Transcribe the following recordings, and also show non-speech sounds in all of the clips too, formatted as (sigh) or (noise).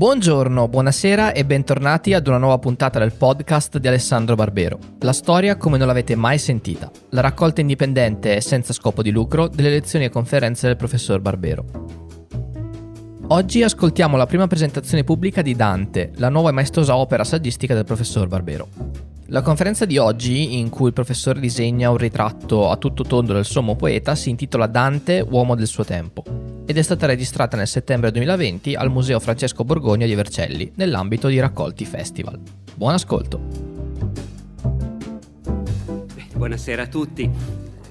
Buongiorno, buonasera e bentornati ad una nuova puntata del podcast di Alessandro Barbero. La storia come non l'avete mai sentita. La raccolta indipendente e senza scopo di lucro delle lezioni e conferenze del professor Barbero. Oggi ascoltiamo la prima presentazione pubblica di Dante, la nuova e maestosa opera saggistica del professor Barbero. La conferenza di oggi, in cui il professore disegna un ritratto a tutto tondo del sommo poeta, si intitola Dante, uomo del suo tempo, ed è stata registrata nel settembre 2020 al Museo Francesco Borgogna di Vercelli, nell'ambito di Raccolti Festival. Buon ascolto! Buonasera a tutti,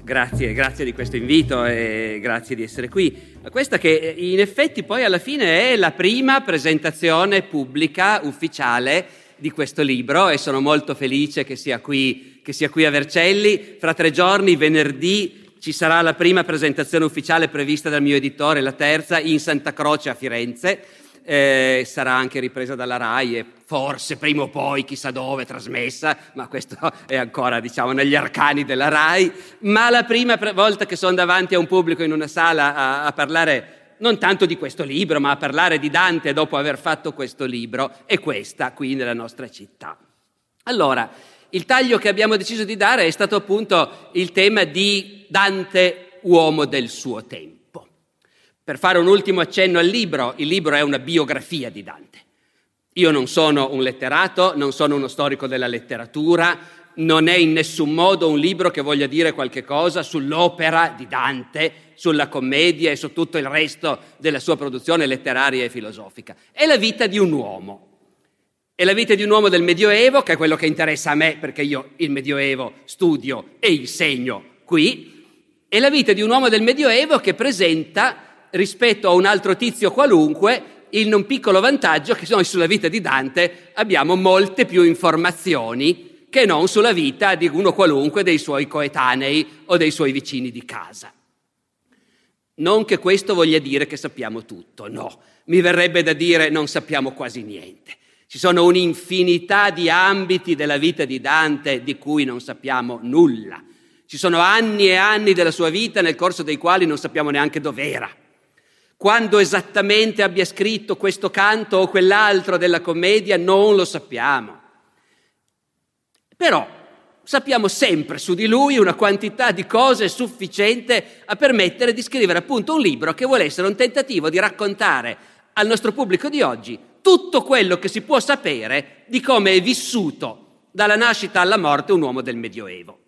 grazie, grazie di questo invito e grazie di essere qui. Questa che in effetti poi alla fine è la prima presentazione pubblica ufficiale di questo libro e sono molto felice che sia qui, che sia qui a Vercelli. Fra tre giorni, venerdì, ci sarà la prima presentazione ufficiale prevista dal mio editore, la terza, in Santa Croce a Firenze. Eh, sarà anche ripresa dalla RAI e forse prima o poi, chissà dove, trasmessa, ma questo è ancora diciamo negli arcani della RAI. Ma la prima volta che sono davanti a un pubblico in una sala a, a parlare non tanto di questo libro, ma a parlare di Dante dopo aver fatto questo libro, è questa qui nella nostra città. Allora, il taglio che abbiamo deciso di dare è stato appunto il tema di Dante, uomo del suo tempo. Per fare un ultimo accenno al libro, il libro è una biografia di Dante. Io non sono un letterato, non sono uno storico della letteratura, non è in nessun modo un libro che voglia dire qualche cosa sull'opera di Dante, sulla commedia e su tutto il resto della sua produzione letteraria e filosofica. È la vita di un uomo. È la vita di un uomo del Medioevo, che è quello che interessa a me, perché io il Medioevo studio e insegno qui. È la vita di un uomo del Medioevo che presenta, rispetto a un altro tizio qualunque, il non piccolo vantaggio che noi sulla vita di Dante abbiamo molte più informazioni che non sulla vita di uno qualunque dei suoi coetanei o dei suoi vicini di casa. Non che questo voglia dire che sappiamo tutto, no, mi verrebbe da dire non sappiamo quasi niente. Ci sono un'infinità di ambiti della vita di Dante di cui non sappiamo nulla. Ci sono anni e anni della sua vita nel corso dei quali non sappiamo neanche dov'era. Quando esattamente abbia scritto questo canto o quell'altro della commedia non lo sappiamo. Però sappiamo sempre su di lui una quantità di cose sufficiente a permettere di scrivere appunto un libro che vuole essere un tentativo di raccontare al nostro pubblico di oggi tutto quello che si può sapere di come è vissuto dalla nascita alla morte un uomo del Medioevo.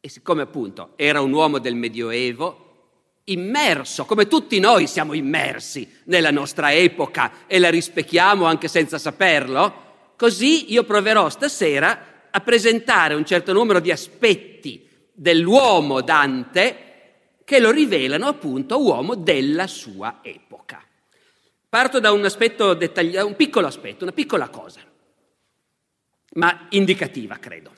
E siccome appunto era un uomo del Medioevo, immerso, come tutti noi siamo immersi nella nostra epoca e la rispecchiamo anche senza saperlo, Così io proverò stasera a presentare un certo numero di aspetti dell'uomo Dante che lo rivelano appunto uomo della sua epoca. Parto da un aspetto dettagliato, un piccolo aspetto, una piccola cosa, ma indicativa, credo.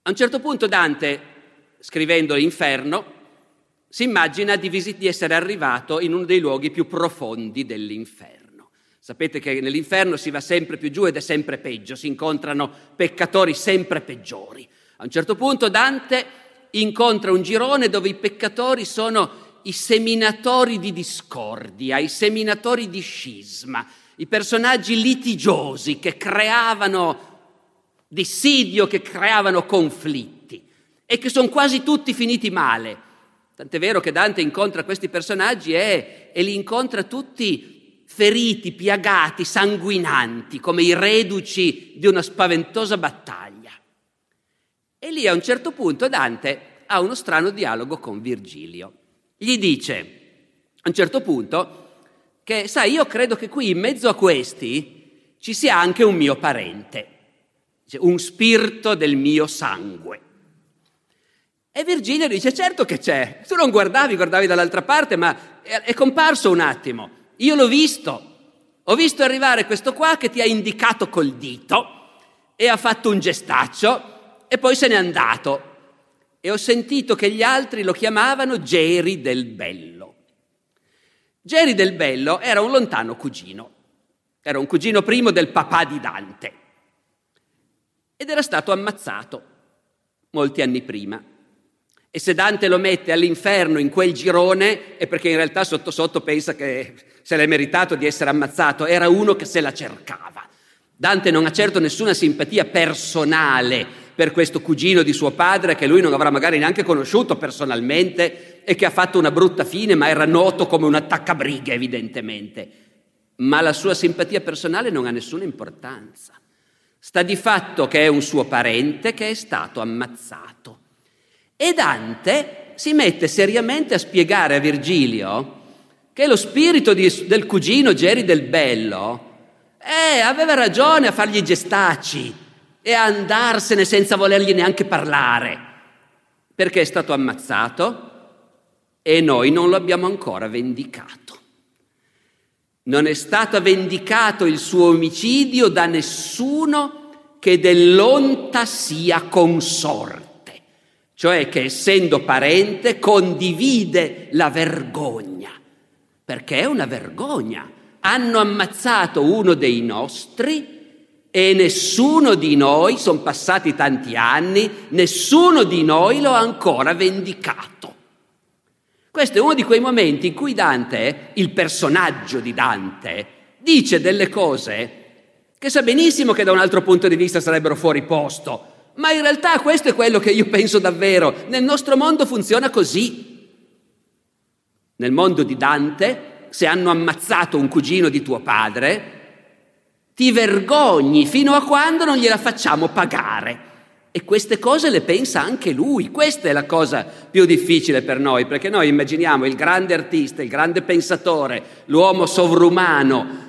A un certo punto Dante, scrivendo l'inferno, si immagina di, di essere arrivato in uno dei luoghi più profondi dell'inferno. Sapete che nell'inferno si va sempre più giù ed è sempre peggio, si incontrano peccatori sempre peggiori. A un certo punto Dante incontra un girone dove i peccatori sono i seminatori di discordia, i seminatori di scisma, i personaggi litigiosi che creavano dissidio, che creavano conflitti e che sono quasi tutti finiti male. Tant'è vero che Dante incontra questi personaggi e, e li incontra tutti feriti, piagati, sanguinanti, come i reduci di una spaventosa battaglia. E lì a un certo punto Dante ha uno strano dialogo con Virgilio. Gli dice a un certo punto che, sai, io credo che qui in mezzo a questi ci sia anche un mio parente, un spirito del mio sangue. E Virgilio dice, certo che c'è, tu non guardavi, guardavi dall'altra parte, ma è comparso un attimo. Io l'ho visto, ho visto arrivare questo qua che ti ha indicato col dito e ha fatto un gestaccio e poi se n'è andato. E ho sentito che gli altri lo chiamavano Geri del Bello. Geri del Bello era un lontano cugino, era un cugino primo del papà di Dante ed era stato ammazzato molti anni prima. E se Dante lo mette all'inferno in quel girone è perché in realtà sotto sotto pensa che se l'è meritato di essere ammazzato, era uno che se la cercava. Dante non ha certo nessuna simpatia personale per questo cugino di suo padre che lui non avrà magari neanche conosciuto personalmente e che ha fatto una brutta fine, ma era noto come un attaccabrighe evidentemente. Ma la sua simpatia personale non ha nessuna importanza. Sta di fatto che è un suo parente che è stato ammazzato. E Dante si mette seriamente a spiegare a Virgilio che lo spirito di, del cugino Geri del Bello eh, aveva ragione a fargli gestacci e a andarsene senza volergli neanche parlare, perché è stato ammazzato e noi non lo abbiamo ancora vendicato. Non è stato vendicato il suo omicidio da nessuno che dell'onta sia consorte cioè che essendo parente condivide la vergogna, perché è una vergogna. Hanno ammazzato uno dei nostri e nessuno di noi, sono passati tanti anni, nessuno di noi lo ha ancora vendicato. Questo è uno di quei momenti in cui Dante, il personaggio di Dante, dice delle cose che sa benissimo che da un altro punto di vista sarebbero fuori posto, ma in realtà questo è quello che io penso davvero. Nel nostro mondo funziona così. Nel mondo di Dante, se hanno ammazzato un cugino di tuo padre, ti vergogni fino a quando non gliela facciamo pagare. E queste cose le pensa anche lui. Questa è la cosa più difficile per noi, perché noi immaginiamo il grande artista, il grande pensatore, l'uomo sovrumano,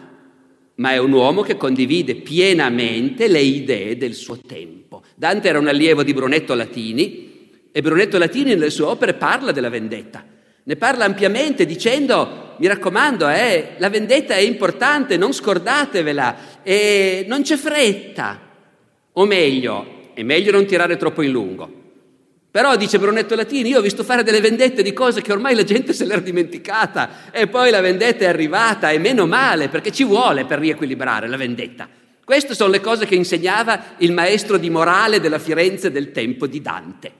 ma è un uomo che condivide pienamente le idee del suo tempo. Dante era un allievo di Brunetto Latini e Brunetto Latini nelle sue opere parla della vendetta. Ne parla ampiamente dicendo, mi raccomando, eh, la vendetta è importante, non scordatevela, e non c'è fretta. O meglio, è meglio non tirare troppo in lungo. Però, dice Brunetto Latini, io ho visto fare delle vendette di cose che ormai la gente se l'era dimenticata e poi la vendetta è arrivata e meno male perché ci vuole per riequilibrare la vendetta. Queste sono le cose che insegnava il maestro di morale della Firenze del tempo di Dante.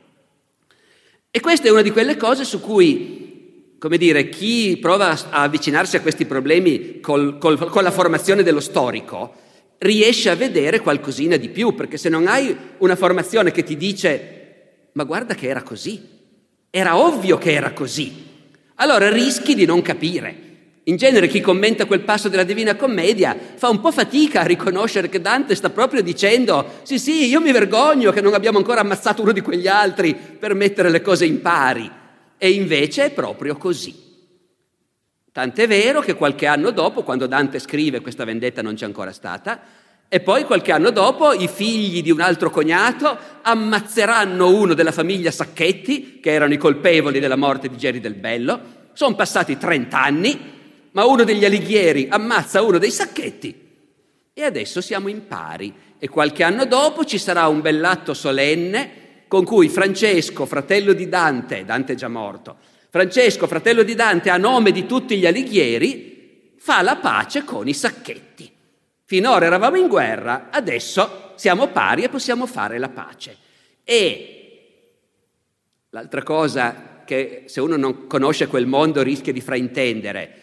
E questa è una di quelle cose su cui, come dire, chi prova a avvicinarsi a questi problemi col, col, con la formazione dello storico riesce a vedere qualcosina di più, perché se non hai una formazione che ti dice ma guarda che era così, era ovvio che era così. Allora rischi di non capire. In genere chi commenta quel passo della Divina Commedia fa un po' fatica a riconoscere che Dante sta proprio dicendo sì sì, io mi vergogno che non abbiamo ancora ammazzato uno di quegli altri per mettere le cose in pari. E invece è proprio così. Tant'è vero che qualche anno dopo, quando Dante scrive questa vendetta non c'è ancora stata, e poi qualche anno dopo i figli di un altro cognato ammazzeranno uno della famiglia Sacchetti, che erano i colpevoli della morte di Geri del Bello. Sono passati 30 anni, ma uno degli alighieri ammazza uno dei Sacchetti. E adesso siamo in pari. E qualche anno dopo ci sarà un bell'atto solenne con cui Francesco, fratello di Dante, Dante è già morto, Francesco, fratello di Dante, a nome di tutti gli alighieri, fa la pace con i Sacchetti. Finora eravamo in guerra, adesso siamo pari e possiamo fare la pace. E l'altra cosa che se uno non conosce quel mondo rischia di fraintendere,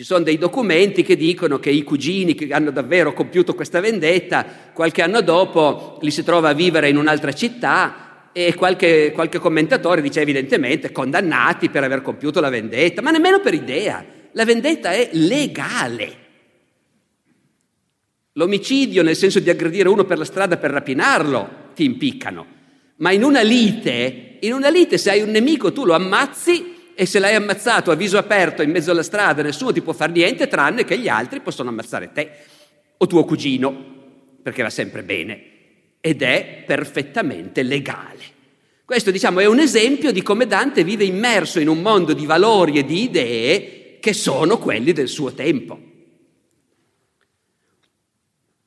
ci sono dei documenti che dicono che i cugini che hanno davvero compiuto questa vendetta, qualche anno dopo li si trova a vivere in un'altra città e qualche, qualche commentatore dice evidentemente condannati per aver compiuto la vendetta, ma nemmeno per idea. La vendetta è legale. L'omicidio, nel senso di aggredire uno per la strada per rapinarlo, ti impiccano. Ma in una lite, in una lite se hai un nemico tu lo ammazzi e se l'hai ammazzato a viso aperto in mezzo alla strada nessuno ti può fare niente tranne che gli altri possono ammazzare te o tuo cugino, perché va sempre bene ed è perfettamente legale. Questo diciamo è un esempio di come Dante vive immerso in un mondo di valori e di idee che sono quelli del suo tempo.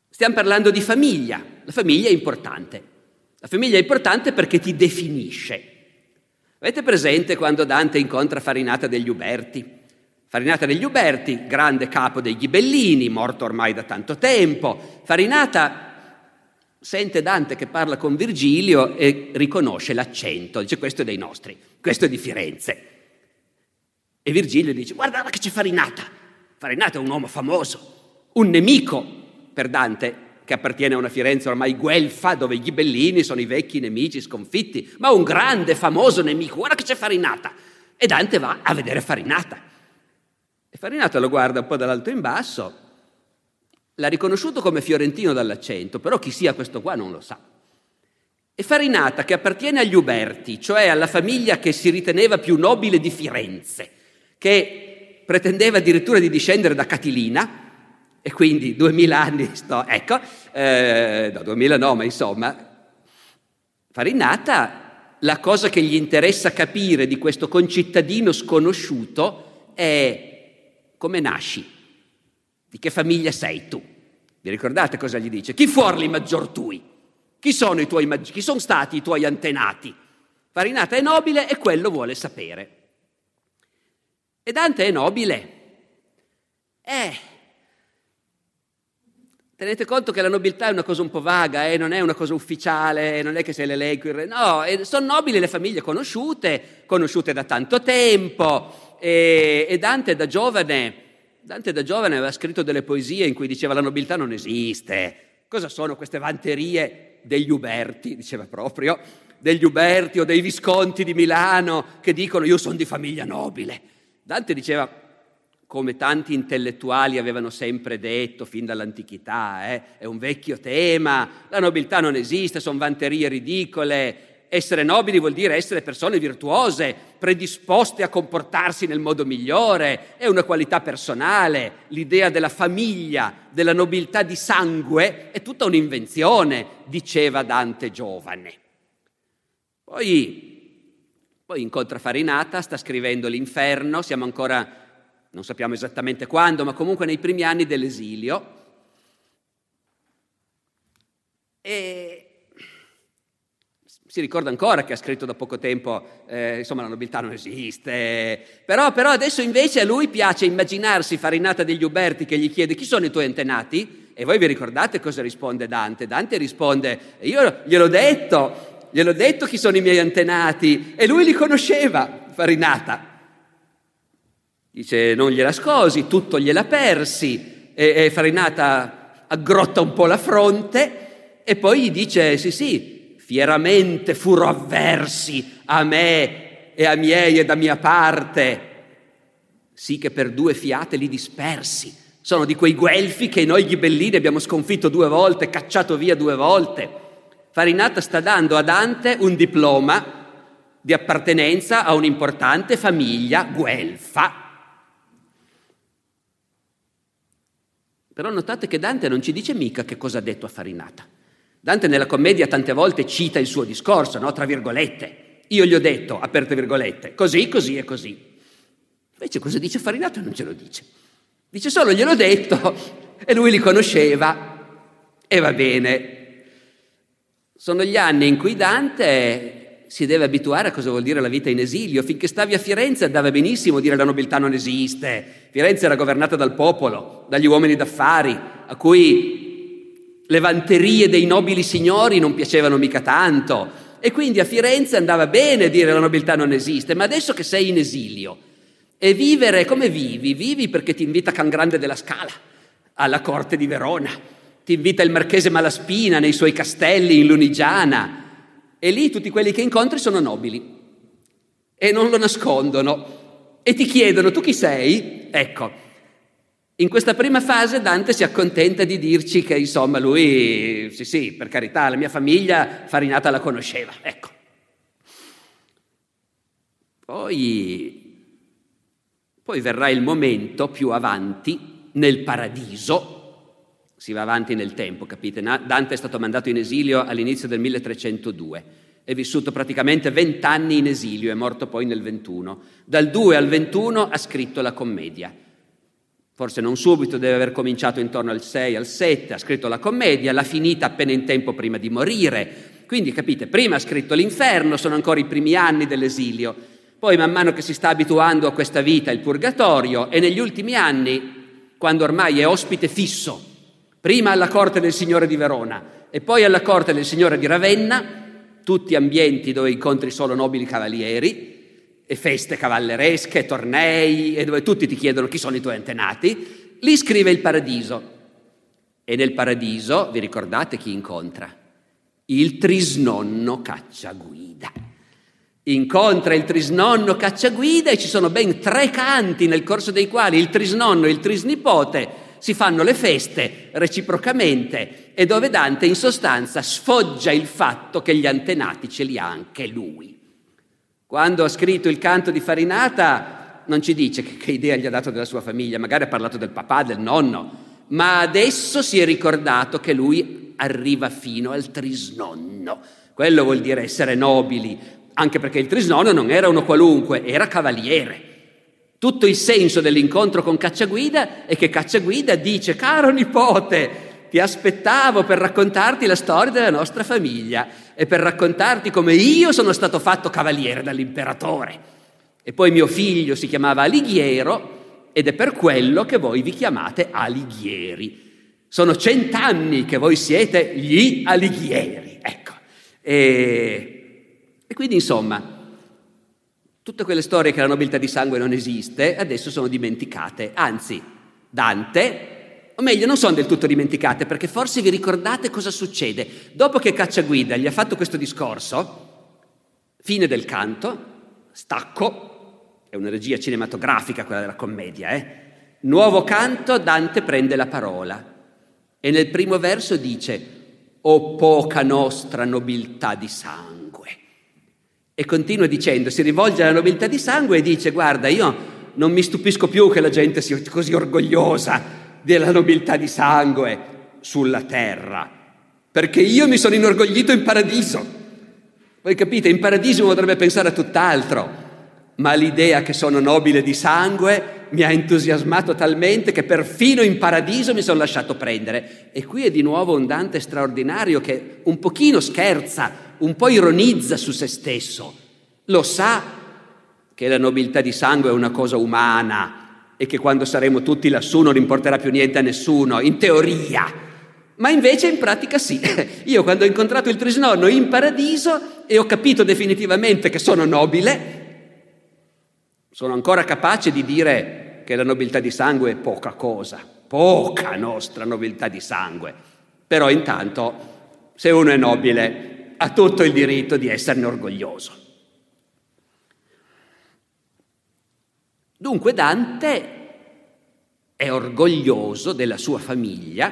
Stiamo parlando di famiglia. La famiglia è importante. La famiglia è importante perché ti definisce. Avete presente quando Dante incontra Farinata degli Uberti? Farinata degli Uberti, grande capo dei Ghibellini, morto ormai da tanto tempo. Farinata sente Dante che parla con Virgilio e riconosce l'accento, dice questo è dei nostri, questo è di Firenze. E Virgilio dice guarda che c'è Farinata, Farinata è un uomo famoso, un nemico per Dante che appartiene a una Firenze ormai guelfa dove i ghibellini sono i vecchi nemici sconfitti, ma un grande, famoso nemico, guarda che c'è Farinata. E Dante va a vedere Farinata. E Farinata lo guarda un po' dall'alto in basso L'ha riconosciuto come fiorentino dall'accento, però chi sia questo qua non lo sa. E Farinata, che appartiene agli Uberti, cioè alla famiglia che si riteneva più nobile di Firenze, che pretendeva addirittura di discendere da Catilina, e quindi duemila anni sto, ecco, eh, no, duemila no, ma insomma, Farinata, la cosa che gli interessa capire di questo concittadino sconosciuto è come nasci, di che famiglia sei tu? Vi ricordate cosa gli dice? Chi fuorli maggior tui? Chi sono, i tuoi, chi sono stati i tuoi antenati? Farinata è nobile e quello vuole sapere. E Dante è nobile. Eh, tenete conto che la nobiltà è una cosa un po' vaga, eh? non è una cosa ufficiale, non è che se le leggo il re, no, sono nobili le famiglie conosciute, conosciute da tanto tempo, e, e Dante da giovane Dante da giovane aveva scritto delle poesie in cui diceva la nobiltà non esiste. Cosa sono queste vanterie degli Uberti, diceva proprio, degli Uberti o dei Visconti di Milano che dicono io sono di famiglia nobile. Dante diceva, come tanti intellettuali avevano sempre detto fin dall'antichità, eh, è un vecchio tema, la nobiltà non esiste, sono vanterie ridicole, essere nobili vuol dire essere persone virtuose, predisposte a comportarsi nel modo migliore, è una qualità personale. L'idea della famiglia, della nobiltà di sangue è tutta un'invenzione, diceva Dante giovane. Poi, poi incontra Farinata, sta scrivendo L'inferno, siamo ancora, non sappiamo esattamente quando, ma comunque nei primi anni dell'esilio. E si ricorda ancora che ha scritto da poco tempo, eh, insomma la nobiltà non esiste, però, però, adesso invece a lui piace immaginarsi Farinata degli Uberti che gli chiede chi sono i tuoi antenati? E voi vi ricordate cosa risponde Dante? Dante risponde, io gliel'ho detto, gliel'ho detto chi sono i miei antenati e lui li conosceva, Farinata. Dice, non gliela scosi, tutto gliela persi e, e Farinata aggrotta un po' la fronte e poi gli dice, sì sì, fieramente furo avversi a me e a miei e da mia parte, sì che per due fiate li dispersi. Sono di quei guelfi che noi ghibellini abbiamo sconfitto due volte, cacciato via due volte. Farinata sta dando a Dante un diploma di appartenenza a un'importante famiglia guelfa. Però notate che Dante non ci dice mica che cosa ha detto a Farinata. Dante nella commedia tante volte cita il suo discorso, no? tra virgolette. Io gli ho detto, aperte virgolette, così, così e così. Invece cosa dice Farinato non ce lo dice. Dice solo gliel'ho detto (laughs) e lui li conosceva e va bene. Sono gli anni in cui Dante si deve abituare a cosa vuol dire la vita in esilio. Finché stavi a Firenze andava benissimo dire la nobiltà non esiste. Firenze era governata dal popolo, dagli uomini d'affari, a cui le vanterie dei nobili signori non piacevano mica tanto e quindi a Firenze andava bene dire la nobiltà non esiste, ma adesso che sei in esilio e vivere come vivi? Vivi perché ti invita Can Grande della Scala alla corte di Verona, ti invita il marchese Malaspina nei suoi castelli in Lunigiana e lì tutti quelli che incontri sono nobili e non lo nascondono e ti chiedono tu chi sei? Ecco, in questa prima fase Dante si accontenta di dirci che insomma lui, sì sì, per carità, la mia famiglia Farinata la conosceva, ecco. Poi, poi verrà il momento più avanti nel paradiso, si va avanti nel tempo, capite? Dante è stato mandato in esilio all'inizio del 1302, è vissuto praticamente vent'anni in esilio, è morto poi nel 21. Dal 2 al 21 ha scritto la commedia forse non subito, deve aver cominciato intorno al 6, al 7, ha scritto la commedia, l'ha finita appena in tempo prima di morire. Quindi capite, prima ha scritto l'inferno, sono ancora i primi anni dell'esilio, poi man mano che si sta abituando a questa vita il purgatorio e negli ultimi anni, quando ormai è ospite fisso, prima alla corte del Signore di Verona e poi alla corte del signore di Ravenna, tutti ambienti dove incontri solo nobili cavalieri, e feste cavalleresche, tornei, e dove tutti ti chiedono chi sono i tuoi antenati, lì scrive il paradiso. E nel paradiso, vi ricordate chi incontra? Il trisnonno cacciaguida. Incontra il trisnonno cacciaguida e ci sono ben tre canti nel corso dei quali il trisnonno e il trisnipote si fanno le feste reciprocamente e dove Dante in sostanza sfoggia il fatto che gli antenati ce li ha anche lui. Quando ha scritto il canto di Farinata non ci dice che, che idea gli ha dato della sua famiglia, magari ha parlato del papà, del nonno, ma adesso si è ricordato che lui arriva fino al trisnonno. Quello vuol dire essere nobili, anche perché il trisnonno non era uno qualunque, era cavaliere. Tutto il senso dell'incontro con Cacciaguida è che Cacciaguida dice, caro nipote, ti aspettavo per raccontarti la storia della nostra famiglia e per raccontarti come io sono stato fatto cavaliere dall'imperatore. E poi mio figlio si chiamava Alighiero ed è per quello che voi vi chiamate Alighieri. Sono cent'anni che voi siete gli Alighieri. Ecco. E, e quindi insomma, Tutte quelle storie che la nobiltà di sangue non esiste adesso sono dimenticate, anzi Dante, o meglio non sono del tutto dimenticate perché forse vi ricordate cosa succede. Dopo che Cacciaguida gli ha fatto questo discorso, fine del canto, stacco, è una regia cinematografica quella della commedia, eh? Nuovo canto, Dante prende la parola e nel primo verso dice, o poca nostra nobiltà di sangue. E continua dicendo, si rivolge alla nobiltà di sangue e dice, guarda, io non mi stupisco più che la gente sia così orgogliosa della nobiltà di sangue sulla terra, perché io mi sono inorgoglito in paradiso. Voi capite, in paradiso uno dovrebbe pensare a tutt'altro, ma l'idea che sono nobile di sangue mi ha entusiasmato talmente che perfino in paradiso mi sono lasciato prendere. E qui è di nuovo un Dante straordinario che un pochino scherza un po' ironizza su se stesso, lo sa che la nobiltà di sangue è una cosa umana e che quando saremo tutti lassù non importerà più niente a nessuno, in teoria. Ma invece in pratica sì. (laughs) Io quando ho incontrato il Trisnonno in paradiso e ho capito definitivamente che sono nobile, sono ancora capace di dire che la nobiltà di sangue è poca cosa, poca nostra nobiltà di sangue. Però intanto, se uno è nobile, ha tutto il diritto di esserne orgoglioso. Dunque Dante è orgoglioso della sua famiglia,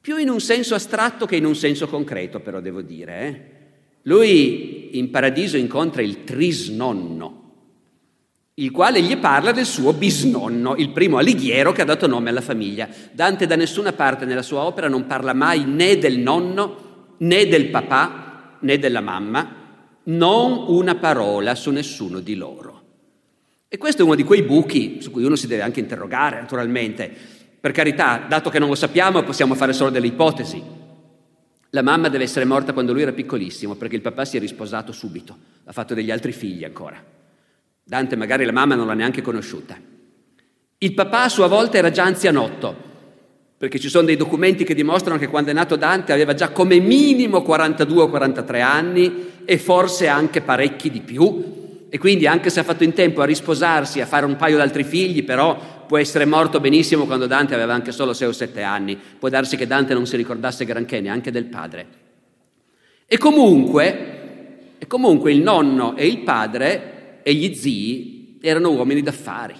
più in un senso astratto che in un senso concreto, però devo dire. Eh? Lui in paradiso incontra il trisnonno, il quale gli parla del suo bisnonno, il primo alighiero che ha dato nome alla famiglia. Dante da nessuna parte nella sua opera non parla mai né del nonno né del papà né della mamma, non una parola su nessuno di loro. E questo è uno di quei buchi su cui uno si deve anche interrogare, naturalmente. Per carità, dato che non lo sappiamo, possiamo fare solo delle ipotesi. La mamma deve essere morta quando lui era piccolissimo, perché il papà si è risposato subito, ha fatto degli altri figli ancora. Dante magari la mamma non l'ha neanche conosciuta. Il papà a sua volta era già anzianotto, perché ci sono dei documenti che dimostrano che quando è nato Dante aveva già come minimo 42 o 43 anni e forse anche parecchi di più. E quindi anche se ha fatto in tempo a risposarsi, a fare un paio d'altri figli, però può essere morto benissimo quando Dante aveva anche solo 6 o 7 anni. Può darsi che Dante non si ricordasse granché neanche del padre. E comunque, e comunque il nonno e il padre e gli zii erano uomini d'affari.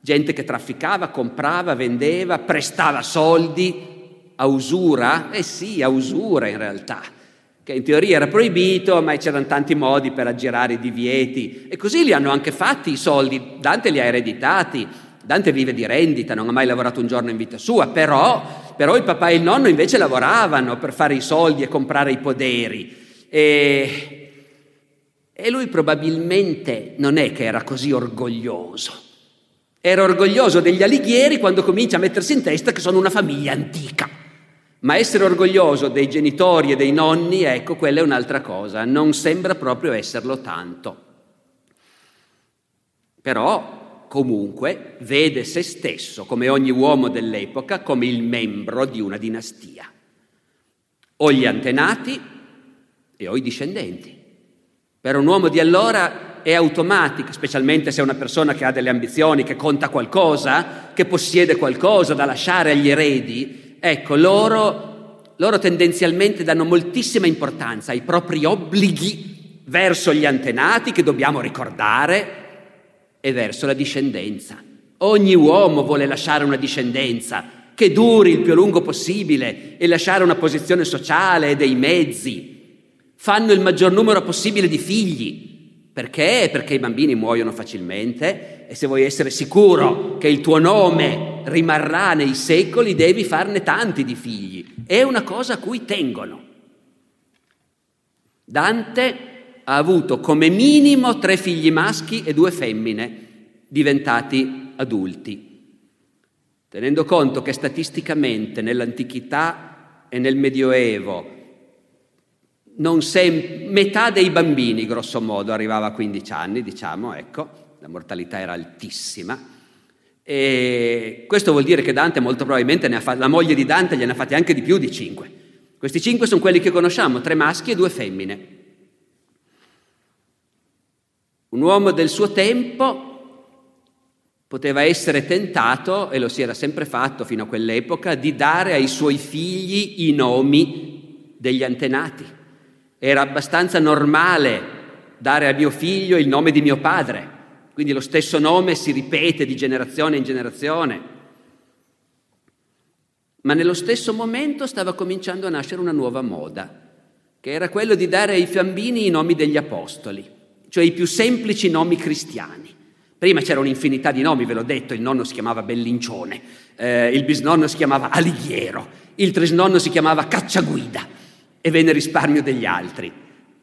Gente che trafficava, comprava, vendeva, prestava soldi a usura, eh sì, a usura in realtà, che in teoria era proibito, ma c'erano tanti modi per aggirare i divieti. E così li hanno anche fatti i soldi, Dante li ha ereditati, Dante vive di rendita, non ha mai lavorato un giorno in vita sua, però, però il papà e il nonno invece lavoravano per fare i soldi e comprare i poderi. E, e lui probabilmente non è che era così orgoglioso. Era orgoglioso degli Alighieri quando comincia a mettersi in testa che sono una famiglia antica. Ma essere orgoglioso dei genitori e dei nonni, ecco, quella è un'altra cosa, non sembra proprio esserlo tanto. Però, comunque, vede se stesso, come ogni uomo dell'epoca, come il membro di una dinastia. o gli antenati e o i discendenti. Per un uomo di allora è automatica, specialmente se è una persona che ha delle ambizioni, che conta qualcosa, che possiede qualcosa da lasciare agli eredi, ecco, loro, loro tendenzialmente danno moltissima importanza ai propri obblighi verso gli antenati che dobbiamo ricordare e verso la discendenza. Ogni uomo vuole lasciare una discendenza che duri il più lungo possibile e lasciare una posizione sociale e dei mezzi. Fanno il maggior numero possibile di figli. Perché? Perché i bambini muoiono facilmente e se vuoi essere sicuro che il tuo nome rimarrà nei secoli devi farne tanti di figli. È una cosa a cui tengono. Dante ha avuto come minimo tre figli maschi e due femmine diventati adulti tenendo conto che statisticamente nell'antichità e nel Medioevo sem- metà dei bambini, grosso modo, arrivava a 15 anni, diciamo, ecco, la mortalità era altissima. E questo vuol dire che Dante molto probabilmente fatto, la moglie di Dante gliene ha fatti anche di più di cinque. Questi cinque sono quelli che conosciamo, tre maschi e due femmine. Un uomo del suo tempo poteva essere tentato, e lo si era sempre fatto fino a quell'epoca, di dare ai suoi figli i nomi degli antenati. Era abbastanza normale dare a mio figlio il nome di mio padre, quindi lo stesso nome si ripete di generazione in generazione. Ma nello stesso momento stava cominciando a nascere una nuova moda, che era quello di dare ai bambini i nomi degli apostoli, cioè i più semplici nomi cristiani. Prima c'era un'infinità di nomi, ve l'ho detto, il nonno si chiamava Bellincione, eh, il bisnonno si chiamava Alighiero, il trisnonno si chiamava Cacciaguida e venne risparmio degli altri.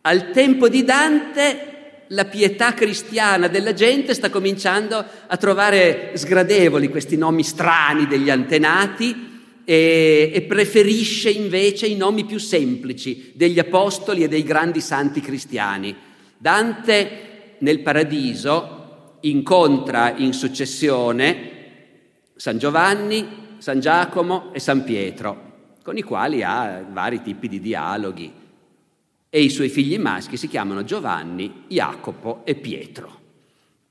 Al tempo di Dante la pietà cristiana della gente sta cominciando a trovare sgradevoli questi nomi strani degli antenati e, e preferisce invece i nomi più semplici degli apostoli e dei grandi santi cristiani. Dante nel paradiso incontra in successione San Giovanni, San Giacomo e San Pietro, con i quali ha vari tipi di dialoghi. E i suoi figli maschi si chiamano Giovanni, Jacopo e Pietro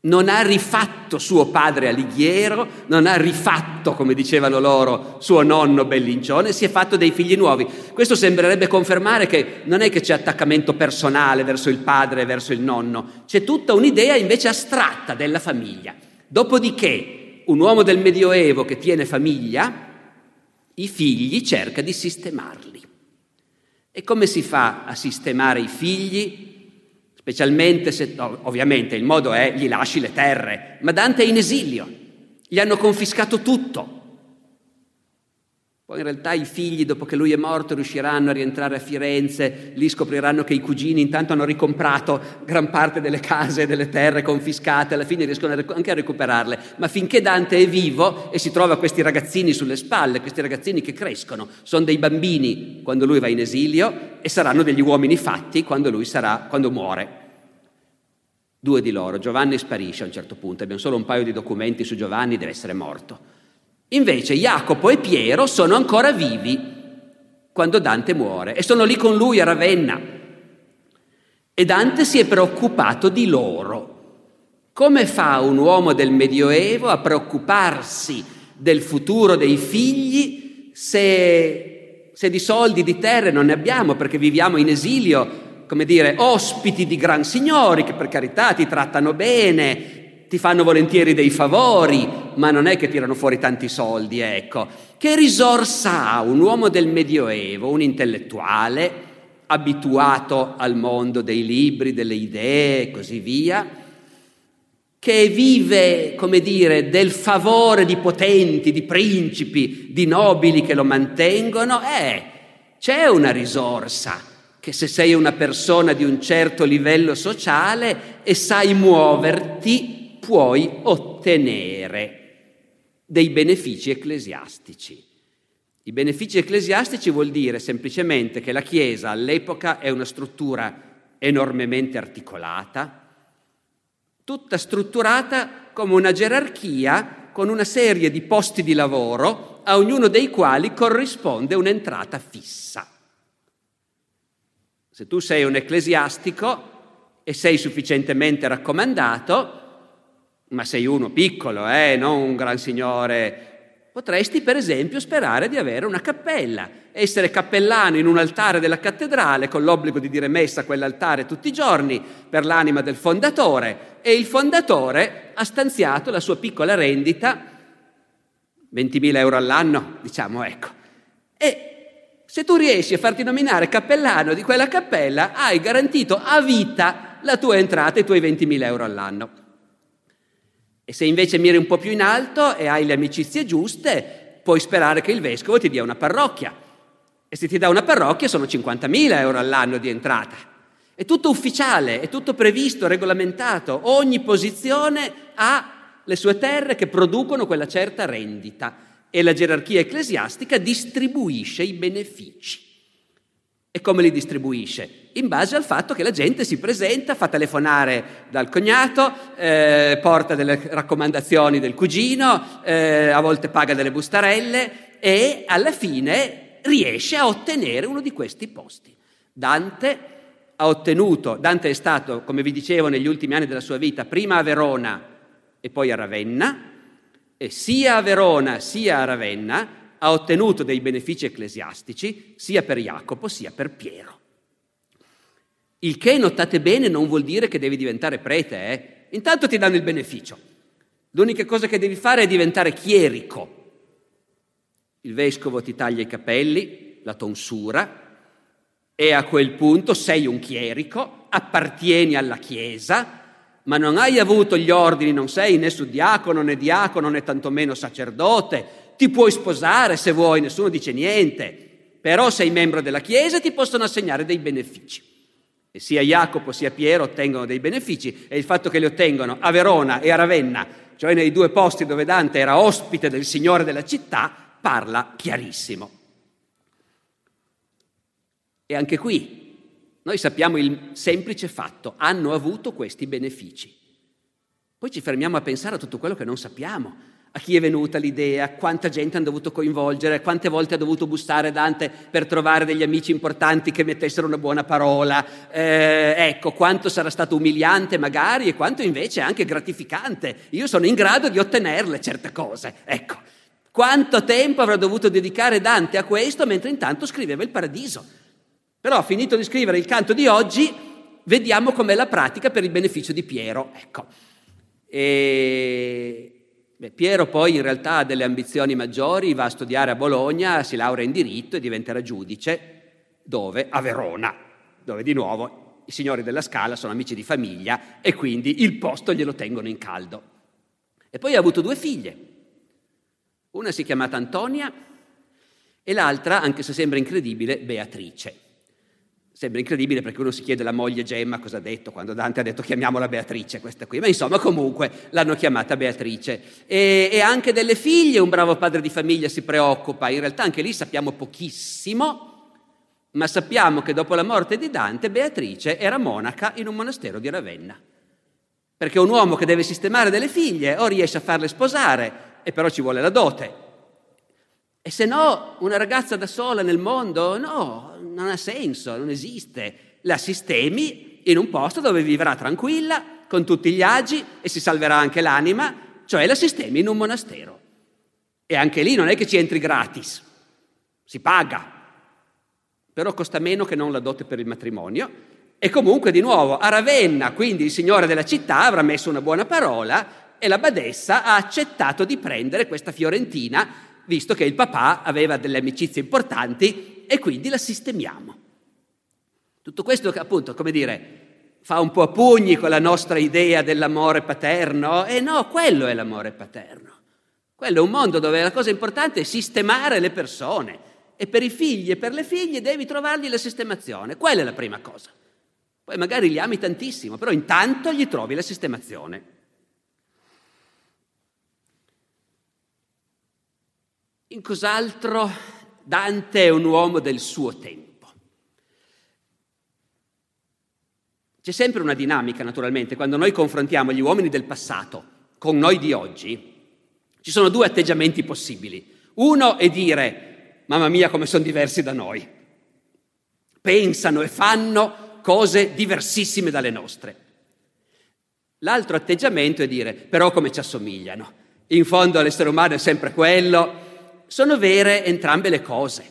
non ha rifatto suo padre Alighiero, non ha rifatto, come dicevano loro, suo nonno Bellincione, si è fatto dei figli nuovi. Questo sembrerebbe confermare che non è che c'è attaccamento personale verso il padre e verso il nonno, c'è tutta un'idea invece astratta della famiglia. Dopodiché, un uomo del Medioevo che tiene famiglia, i figli cerca di sistemarli. E come si fa a sistemare i figli? Specialmente se, ovviamente il modo è gli lasci le terre, ma Dante è in esilio, gli hanno confiscato tutto. Poi in realtà i figli, dopo che lui è morto, riusciranno a rientrare a Firenze, lì scopriranno che i cugini intanto hanno ricomprato gran parte delle case e delle terre confiscate, alla fine riescono anche a recuperarle. Ma finché Dante è vivo e si trova questi ragazzini sulle spalle, questi ragazzini che crescono, sono dei bambini quando lui va in esilio e saranno degli uomini fatti quando lui sarà, quando muore. Due di loro, Giovanni sparisce a un certo punto, abbiamo solo un paio di documenti su Giovanni, deve essere morto. Invece Jacopo e Piero sono ancora vivi quando Dante muore e sono lì con lui a Ravenna. E Dante si è preoccupato di loro. Come fa un uomo del Medioevo a preoccuparsi del futuro dei figli se, se di soldi, di terre non ne abbiamo perché viviamo in esilio, come dire, ospiti di gran signori che per carità ti trattano bene, ti fanno volentieri dei favori, ma non è che tirano fuori tanti soldi, ecco. Che risorsa ha un uomo del Medioevo, un intellettuale, abituato al mondo dei libri, delle idee e così via, che vive, come dire, del favore di potenti, di principi, di nobili che lo mantengono, eh, c'è una risorsa che se sei una persona di un certo livello sociale e sai muoverti, puoi ottenere dei benefici ecclesiastici. I benefici ecclesiastici vuol dire semplicemente che la Chiesa all'epoca è una struttura enormemente articolata, tutta strutturata come una gerarchia con una serie di posti di lavoro a ognuno dei quali corrisponde un'entrata fissa. Se tu sei un ecclesiastico e sei sufficientemente raccomandato, ma sei uno piccolo, eh, non un gran signore Potresti, per esempio, sperare di avere una cappella, essere cappellano in un altare della cattedrale con l'obbligo di dire messa a quell'altare tutti i giorni per l'anima del fondatore e il fondatore ha stanziato la sua piccola rendita, 20.000 euro all'anno, diciamo, ecco. E se tu riesci a farti nominare cappellano di quella cappella, hai garantito a vita la tua entrata e i tuoi 20.000 euro all'anno. E se invece miri un po' più in alto e hai le amicizie giuste, puoi sperare che il vescovo ti dia una parrocchia. E se ti dà una parrocchia sono 50.000 euro all'anno di entrata. È tutto ufficiale, è tutto previsto, regolamentato. Ogni posizione ha le sue terre che producono quella certa rendita e la gerarchia ecclesiastica distribuisce i benefici. E come li distribuisce? in base al fatto che la gente si presenta, fa telefonare dal cognato, eh, porta delle raccomandazioni del cugino, eh, a volte paga delle bustarelle e alla fine riesce a ottenere uno di questi posti. Dante ha ottenuto, Dante è stato, come vi dicevo, negli ultimi anni della sua vita, prima a Verona e poi a Ravenna, e sia a Verona sia a Ravenna ha ottenuto dei benefici ecclesiastici sia per Jacopo sia per Piero. Il che, notate bene, non vuol dire che devi diventare prete, eh? Intanto ti danno il beneficio. L'unica cosa che devi fare è diventare chierico. Il vescovo ti taglia i capelli, la tonsura, e a quel punto sei un chierico, appartieni alla Chiesa, ma non hai avuto gli ordini, non sei né suddiacono né diacono né tantomeno sacerdote, ti puoi sposare se vuoi, nessuno dice niente, però sei membro della Chiesa e ti possono assegnare dei benefici e sia Jacopo sia Piero ottengono dei benefici e il fatto che li ottengono a Verona e a Ravenna, cioè nei due posti dove Dante era ospite del Signore della città, parla chiarissimo. E anche qui noi sappiamo il semplice fatto, hanno avuto questi benefici. Poi ci fermiamo a pensare a tutto quello che non sappiamo a chi è venuta l'idea, quanta gente hanno dovuto coinvolgere, quante volte ha dovuto bussare Dante per trovare degli amici importanti che mettessero una buona parola, eh, ecco, quanto sarà stato umiliante magari e quanto invece anche gratificante. Io sono in grado di ottenerle certe cose, ecco. Quanto tempo avrà dovuto dedicare Dante a questo mentre intanto scriveva il Paradiso. Però, finito di scrivere il canto di oggi, vediamo com'è la pratica per il beneficio di Piero. Ecco. E Beh, Piero poi in realtà ha delle ambizioni maggiori, va a studiare a Bologna, si laurea in diritto e diventerà giudice. Dove? A Verona, dove di nuovo i signori della Scala sono amici di famiglia e quindi il posto glielo tengono in caldo. E poi ha avuto due figlie. Una si è chiamata Antonia e l'altra, anche se sembra incredibile, Beatrice. Sembra incredibile perché uno si chiede la moglie Gemma cosa ha detto? Quando Dante ha detto chiamiamola Beatrice questa qui, ma insomma comunque l'hanno chiamata Beatrice. E, e anche delle figlie un bravo padre di famiglia si preoccupa, in realtà anche lì sappiamo pochissimo, ma sappiamo che dopo la morte di Dante Beatrice era monaca in un monastero di Ravenna. Perché un uomo che deve sistemare delle figlie o riesce a farle sposare, e però ci vuole la dote, e se no, una ragazza da sola nel mondo, no, non ha senso, non esiste. La sistemi in un posto dove vivrà tranquilla, con tutti gli agi e si salverà anche l'anima, cioè la sistemi in un monastero. E anche lì non è che ci entri gratis, si paga, però costa meno che non la dote per il matrimonio. E comunque di nuovo a Ravenna, quindi il signore della città avrà messo una buona parola e la badessa ha accettato di prendere questa fiorentina visto che il papà aveva delle amicizie importanti e quindi la sistemiamo. Tutto questo appunto, come dire, fa un po' a pugni con la nostra idea dell'amore paterno e no, quello è l'amore paterno. Quello è un mondo dove la cosa importante è sistemare le persone e per i figli e per le figlie devi trovargli la sistemazione, quella è la prima cosa. Poi magari li ami tantissimo, però intanto gli trovi la sistemazione. In cos'altro Dante è un uomo del suo tempo. C'è sempre una dinamica, naturalmente, quando noi confrontiamo gli uomini del passato con noi di oggi, ci sono due atteggiamenti possibili. Uno è dire, mamma mia, come sono diversi da noi. pensano e fanno cose diversissime dalle nostre. L'altro atteggiamento è dire, però come ci assomigliano. In fondo l'essere umano è sempre quello. Sono vere entrambe le cose.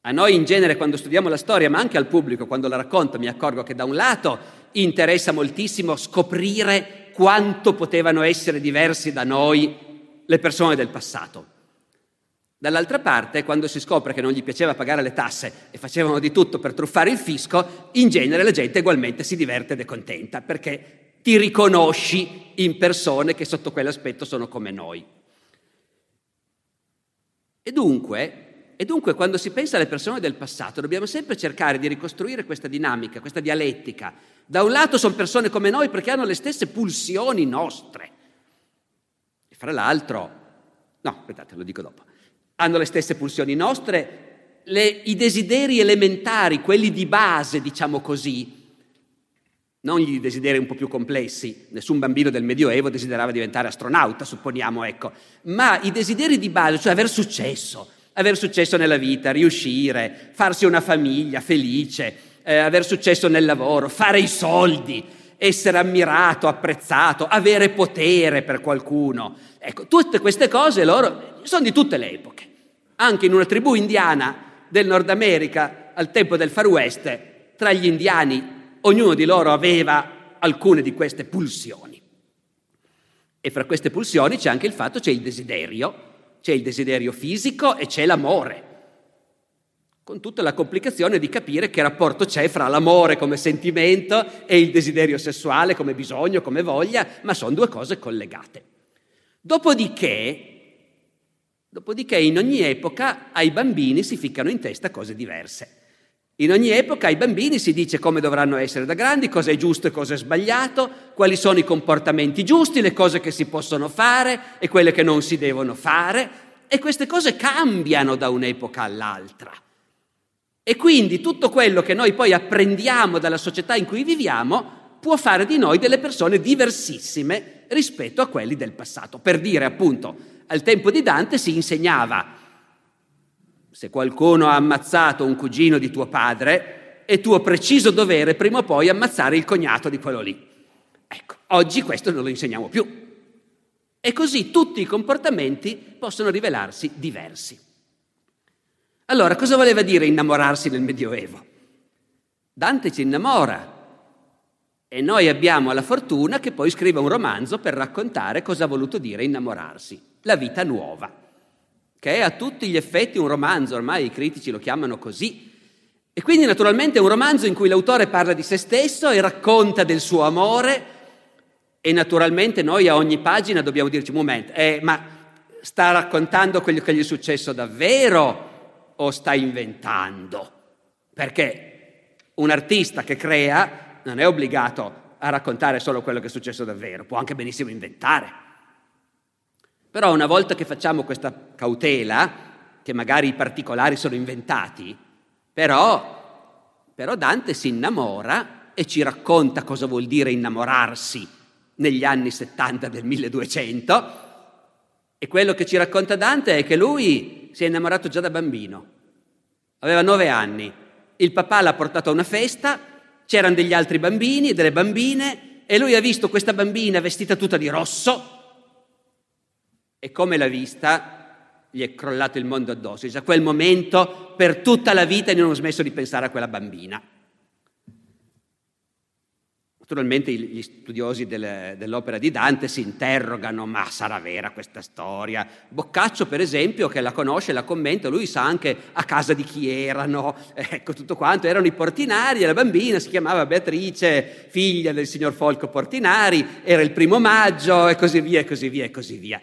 A noi in genere quando studiamo la storia, ma anche al pubblico quando la racconto, mi accorgo che da un lato interessa moltissimo scoprire quanto potevano essere diversi da noi le persone del passato. Dall'altra parte, quando si scopre che non gli piaceva pagare le tasse e facevano di tutto per truffare il fisco, in genere la gente ugualmente si diverte ed è contenta, perché ti riconosci in persone che sotto quell'aspetto sono come noi. E dunque, e dunque, quando si pensa alle persone del passato, dobbiamo sempre cercare di ricostruire questa dinamica, questa dialettica. Da un lato sono persone come noi perché hanno le stesse pulsioni nostre. E fra l'altro, no, aspettate, lo dico dopo hanno le stesse pulsioni nostre, le, i desideri elementari, quelli di base, diciamo così, non i desideri un po' più complessi, nessun bambino del Medioevo desiderava diventare astronauta, supponiamo, ecco, ma i desideri di base, cioè aver successo, aver successo nella vita, riuscire, farsi una famiglia felice, eh, aver successo nel lavoro, fare i soldi, essere ammirato, apprezzato, avere potere per qualcuno. Ecco, tutte queste cose loro sono di tutte le epoche. Anche in una tribù indiana del Nord America al tempo del Far West, tra gli indiani ognuno di loro aveva alcune di queste pulsioni. E fra queste pulsioni c'è anche il fatto, c'è il desiderio, c'è il desiderio fisico e c'è l'amore, con tutta la complicazione di capire che rapporto c'è fra l'amore come sentimento e il desiderio sessuale come bisogno, come voglia, ma sono due cose collegate. Dopodiché Dopodiché in ogni epoca ai bambini si ficcano in testa cose diverse. In ogni epoca ai bambini si dice come dovranno essere da grandi, cosa è giusto e cosa è sbagliato, quali sono i comportamenti giusti, le cose che si possono fare e quelle che non si devono fare. E queste cose cambiano da un'epoca all'altra. E quindi tutto quello che noi poi apprendiamo dalla società in cui viviamo può fare di noi delle persone diversissime rispetto a quelli del passato. Per dire appunto, al tempo di Dante si insegnava, se qualcuno ha ammazzato un cugino di tuo padre, è tuo preciso dovere prima o poi ammazzare il cognato di quello lì. Ecco, oggi questo non lo insegniamo più. E così tutti i comportamenti possono rivelarsi diversi. Allora, cosa voleva dire innamorarsi nel Medioevo? Dante ci innamora e noi abbiamo la fortuna che poi scriva un romanzo per raccontare cosa ha voluto dire innamorarsi. La vita nuova, che è a tutti gli effetti un romanzo, ormai i critici lo chiamano così. E quindi naturalmente è un romanzo in cui l'autore parla di se stesso e racconta del suo amore e naturalmente noi a ogni pagina dobbiamo dirci un momento, eh, ma sta raccontando quello che gli è successo davvero o sta inventando? Perché un artista che crea non è obbligato a raccontare solo quello che è successo davvero, può anche benissimo inventare. Però una volta che facciamo questa cautela, che magari i particolari sono inventati, però, però Dante si innamora e ci racconta cosa vuol dire innamorarsi negli anni 70 del 1200. E quello che ci racconta Dante è che lui si è innamorato già da bambino. Aveva nove anni. Il papà l'ha portato a una festa, c'erano degli altri bambini e delle bambine e lui ha visto questa bambina vestita tutta di rosso e come l'ha vista gli è crollato il mondo addosso. Da quel momento per tutta la vita non ho smesso di pensare a quella bambina. Naturalmente gli studiosi delle, dell'opera di Dante si interrogano, ma sarà vera questa storia? Boccaccio, per esempio, che la conosce, la commenta, lui sa anche a casa di chi erano, ecco tutto quanto, erano i Portinari la bambina si chiamava Beatrice, figlia del signor Folco Portinari, era il primo maggio e così via e così via e così via.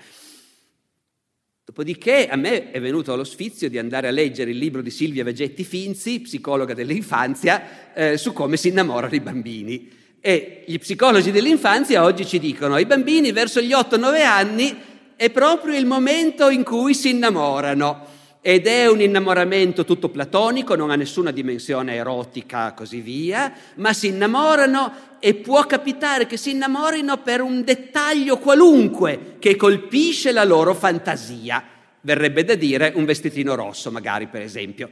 Dopodiché a me è venuto lo sfizio di andare a leggere il libro di Silvia Vegetti Finzi, psicologa dell'infanzia, eh, su come si innamorano i bambini. E gli psicologi dell'infanzia oggi ci dicono che i bambini verso gli 8-9 anni è proprio il momento in cui si innamorano ed è un innamoramento tutto platonico, non ha nessuna dimensione erotica, così via, ma si innamorano e può capitare che si innamorino per un dettaglio qualunque che colpisce la loro fantasia. Verrebbe da dire un vestitino rosso, magari, per esempio.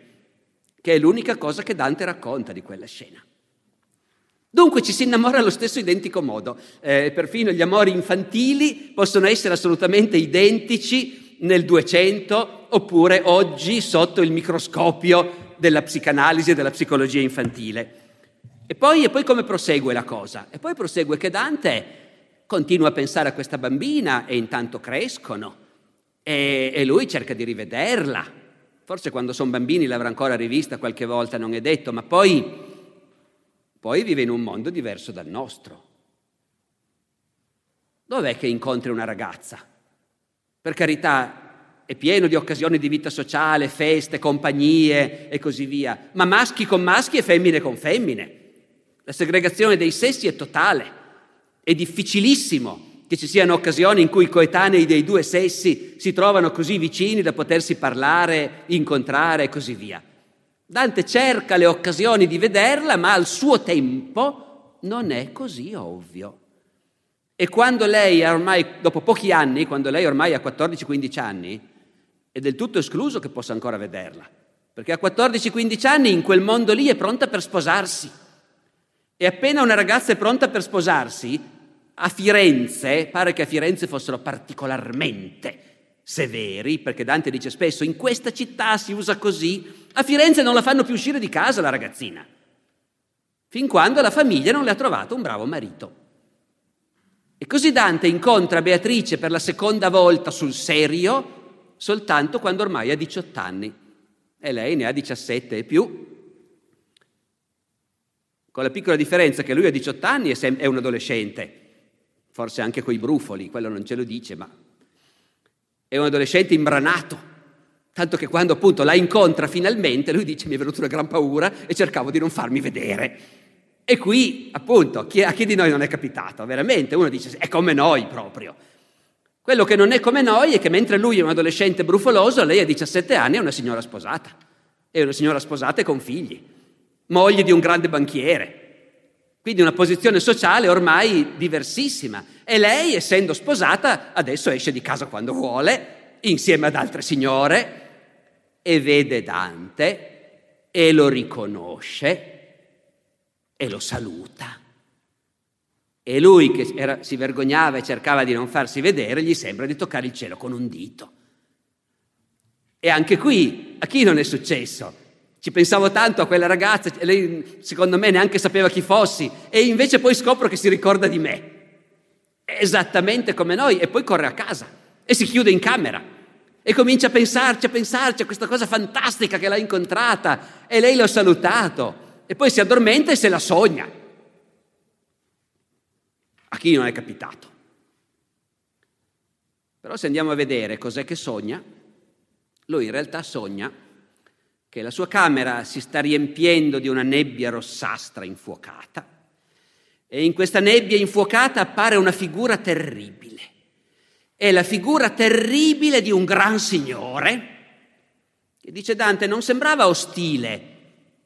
che è l'unica cosa che Dante racconta di quella scena. Dunque ci si innamora allo stesso identico modo, eh, perfino gli amori infantili possono essere assolutamente identici nel 200 oppure oggi sotto il microscopio della psicanalisi e della psicologia infantile. E poi, e poi come prosegue la cosa? E poi prosegue che Dante continua a pensare a questa bambina e intanto crescono e, e lui cerca di rivederla. Forse quando sono bambini l'avrà ancora rivista qualche volta, non è detto, ma poi poi vive in un mondo diverso dal nostro. Dov'è che incontri una ragazza? Per carità, è pieno di occasioni di vita sociale, feste, compagnie e così via, ma maschi con maschi e femmine con femmine. La segregazione dei sessi è totale. È difficilissimo che ci siano occasioni in cui i coetanei dei due sessi si trovano così vicini da potersi parlare, incontrare e così via. Dante cerca le occasioni di vederla, ma al suo tempo non è così ovvio. E quando lei ormai, dopo pochi anni, quando lei ormai ha 14-15 anni, è del tutto escluso che possa ancora vederla, perché a 14-15 anni in quel mondo lì è pronta per sposarsi. E appena una ragazza è pronta per sposarsi, a Firenze, pare che a Firenze fossero particolarmente severi, perché Dante dice spesso in questa città si usa così, a Firenze non la fanno più uscire di casa la ragazzina, fin quando la famiglia non le ha trovato un bravo marito. E così Dante incontra Beatrice per la seconda volta sul serio soltanto quando ormai ha 18 anni e lei ne ha 17 e più. Con la piccola differenza che lui a 18 anni sem- è un adolescente, forse anche coi brufoli, quello non ce lo dice, ma è un adolescente imbranato, tanto che quando appunto la incontra finalmente lui dice mi è venuta una gran paura e cercavo di non farmi vedere. E qui appunto a chi di noi non è capitato, veramente, uno dice è come noi proprio. Quello che non è come noi è che mentre lui è un adolescente brufoloso, lei a 17 anni è una signora sposata. È una signora sposata e con figli, moglie di un grande banchiere. Quindi una posizione sociale ormai diversissima. E lei, essendo sposata, adesso esce di casa quando vuole, insieme ad altre signore, e vede Dante e lo riconosce e lo saluta. E lui che era, si vergognava e cercava di non farsi vedere, gli sembra di toccare il cielo con un dito. E anche qui, a chi non è successo? Ci pensavo tanto a quella ragazza, lei secondo me neanche sapeva chi fossi e invece poi scopro che si ricorda di me. Esattamente come noi e poi corre a casa e si chiude in camera e comincia a pensarci, a pensarci a questa cosa fantastica che l'ha incontrata e lei l'ha salutato e poi si addormenta e se la sogna. A chi non è capitato? Però se andiamo a vedere cos'è che sogna, lui in realtà sogna che la sua camera si sta riempiendo di una nebbia rossastra infuocata e in questa nebbia infuocata appare una figura terribile. È la figura terribile di un gran signore che dice Dante non sembrava ostile,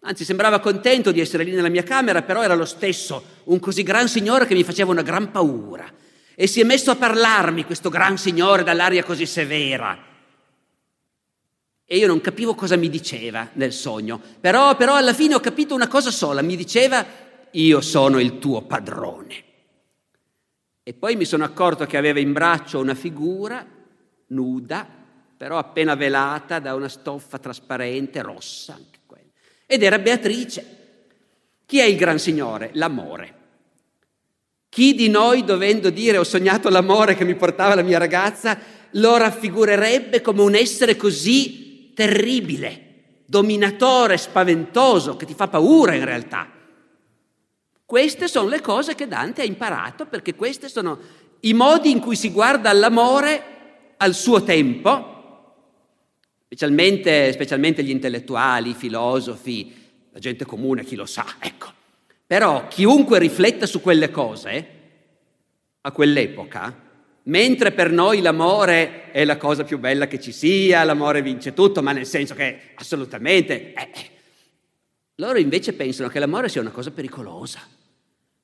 anzi sembrava contento di essere lì nella mia camera, però era lo stesso un così gran signore che mi faceva una gran paura. E si è messo a parlarmi questo gran signore dall'aria così severa e io non capivo cosa mi diceva nel sogno, però, però alla fine ho capito una cosa sola, mi diceva io sono il tuo padrone. E poi mi sono accorto che aveva in braccio una figura nuda, però appena velata da una stoffa trasparente, rossa. Ed era Beatrice. Chi è il gran signore? L'amore. Chi di noi, dovendo dire ho sognato l'amore che mi portava la mia ragazza, lo raffigurerebbe come un essere così terribile, dominatore, spaventoso, che ti fa paura in realtà. Queste sono le cose che Dante ha imparato perché questi sono i modi in cui si guarda all'amore al suo tempo, specialmente, specialmente gli intellettuali, i filosofi, la gente comune, chi lo sa, ecco. Però chiunque rifletta su quelle cose, a quell'epoca, Mentre per noi l'amore è la cosa più bella che ci sia, l'amore vince tutto, ma nel senso che assolutamente... Eh, eh, loro invece pensano che l'amore sia una cosa pericolosa,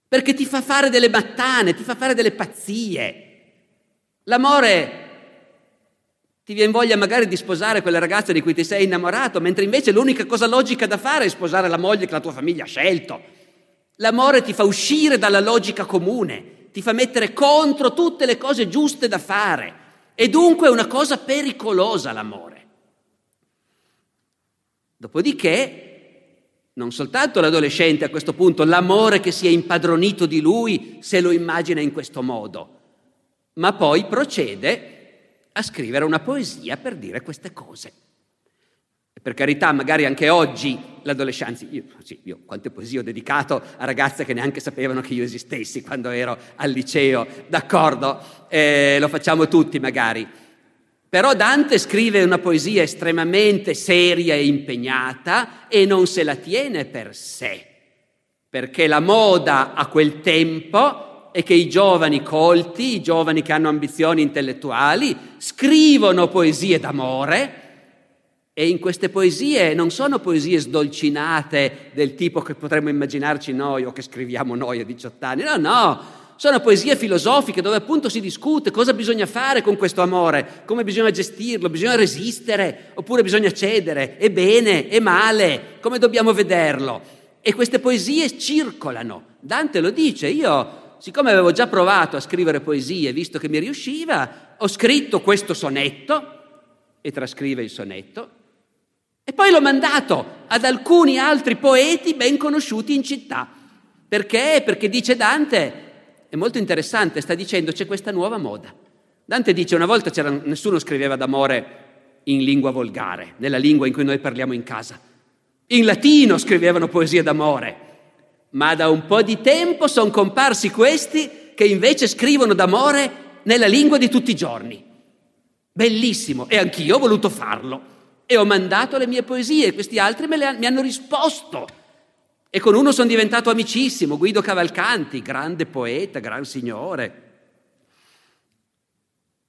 perché ti fa fare delle battane, ti fa fare delle pazzie. L'amore Ti viene voglia magari di sposare quella ragazza di cui ti sei innamorato, mentre invece l'unica cosa logica da fare è sposare la moglie che la tua famiglia ha scelto. L'amore ti fa uscire dalla logica comune, ti fa mettere contro tutte le cose giuste da fare e dunque è una cosa pericolosa l'amore. Dopodiché, non soltanto l'adolescente a questo punto, l'amore che si è impadronito di lui se lo immagina in questo modo, ma poi procede a scrivere una poesia per dire queste cose. E per carità, magari anche oggi l'adolescenza, io, sì, io quante poesie ho dedicato a ragazze che neanche sapevano che io esistessi quando ero al liceo, d'accordo, eh, lo facciamo tutti magari. Però Dante scrive una poesia estremamente seria e impegnata e non se la tiene per sé, perché la moda a quel tempo è che i giovani colti, i giovani che hanno ambizioni intellettuali, scrivono poesie d'amore e in queste poesie non sono poesie sdolcinate del tipo che potremmo immaginarci noi o che scriviamo noi a 18 anni, no, no, sono poesie filosofiche dove appunto si discute cosa bisogna fare con questo amore, come bisogna gestirlo, bisogna resistere oppure bisogna cedere, è bene, è male, come dobbiamo vederlo. E queste poesie circolano. Dante lo dice, io siccome avevo già provato a scrivere poesie, visto che mi riusciva, ho scritto questo sonetto e trascrive il sonetto e poi l'ho mandato ad alcuni altri poeti ben conosciuti in città. Perché? Perché dice Dante, è molto interessante, sta dicendo c'è questa nuova moda. Dante dice una volta nessuno scriveva d'amore in lingua volgare, nella lingua in cui noi parliamo in casa. In latino scrivevano poesie d'amore ma da un po' di tempo sono comparsi questi che invece scrivono d'amore nella lingua di tutti i giorni. Bellissimo, e anch'io ho voluto farlo. E ho mandato le mie poesie, questi altri le, mi hanno risposto. E con uno sono diventato amicissimo, Guido Cavalcanti, grande poeta, gran signore.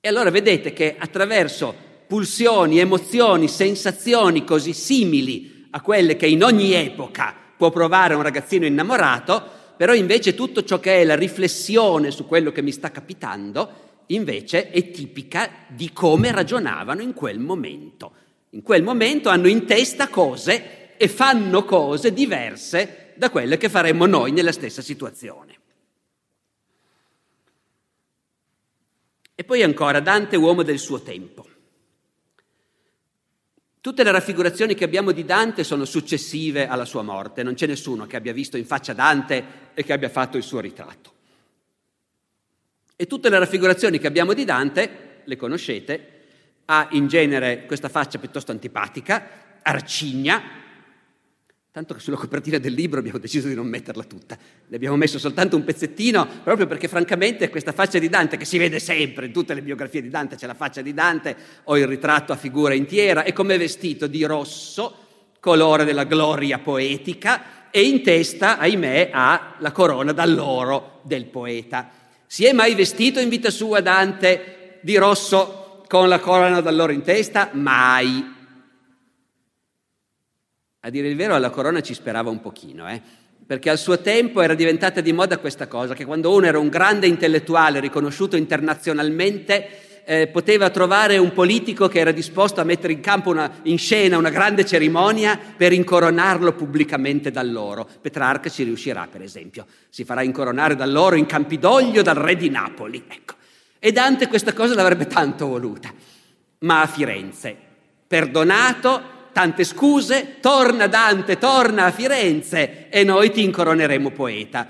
E allora vedete che attraverso pulsioni, emozioni, sensazioni così simili a quelle che in ogni epoca può provare un ragazzino innamorato, però invece tutto ciò che è la riflessione su quello che mi sta capitando, invece è tipica di come ragionavano in quel momento. In quel momento hanno in testa cose e fanno cose diverse da quelle che faremmo noi nella stessa situazione. E poi ancora Dante, uomo del suo tempo. Tutte le raffigurazioni che abbiamo di Dante sono successive alla sua morte, non c'è nessuno che abbia visto in faccia Dante e che abbia fatto il suo ritratto. E tutte le raffigurazioni che abbiamo di Dante, le conoscete, ha in genere questa faccia piuttosto antipatica, arcigna, Tanto che sulla copertina del libro abbiamo deciso di non metterla tutta. Ne abbiamo messo soltanto un pezzettino, proprio perché francamente questa faccia di Dante, che si vede sempre in tutte le biografie di Dante, c'è la faccia di Dante o il ritratto a figura intiera, e come vestito di rosso, colore della gloria poetica, e in testa, ahimè, ha la corona d'alloro del poeta. Si è mai vestito in vita sua Dante di rosso con la corona d'alloro in testa? Mai. A dire il vero, alla corona ci sperava un pochino, eh? perché al suo tempo era diventata di moda questa cosa, che quando uno era un grande intellettuale riconosciuto internazionalmente, eh, poteva trovare un politico che era disposto a mettere in campo una, in scena una grande cerimonia per incoronarlo pubblicamente da loro. Petrarca ci riuscirà, per esempio, si farà incoronare da loro in Campidoglio dal re di Napoli. Ecco. E Dante questa cosa l'avrebbe tanto voluta, ma a Firenze, perdonato tante scuse, torna Dante, torna a Firenze e noi ti incoroneremo poeta.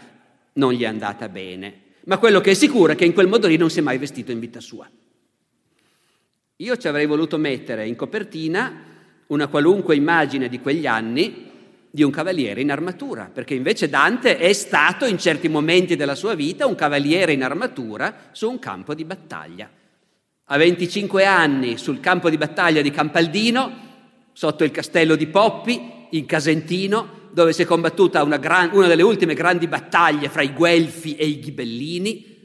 Non gli è andata bene, ma quello che è sicuro è che in quel modo lì non si è mai vestito in vita sua. Io ci avrei voluto mettere in copertina una qualunque immagine di quegli anni di un cavaliere in armatura, perché invece Dante è stato in certi momenti della sua vita un cavaliere in armatura su un campo di battaglia. A 25 anni sul campo di battaglia di Campaldino sotto il castello di Poppi, in Casentino, dove si è combattuta una, gran, una delle ultime grandi battaglie fra i Guelfi e i Ghibellini,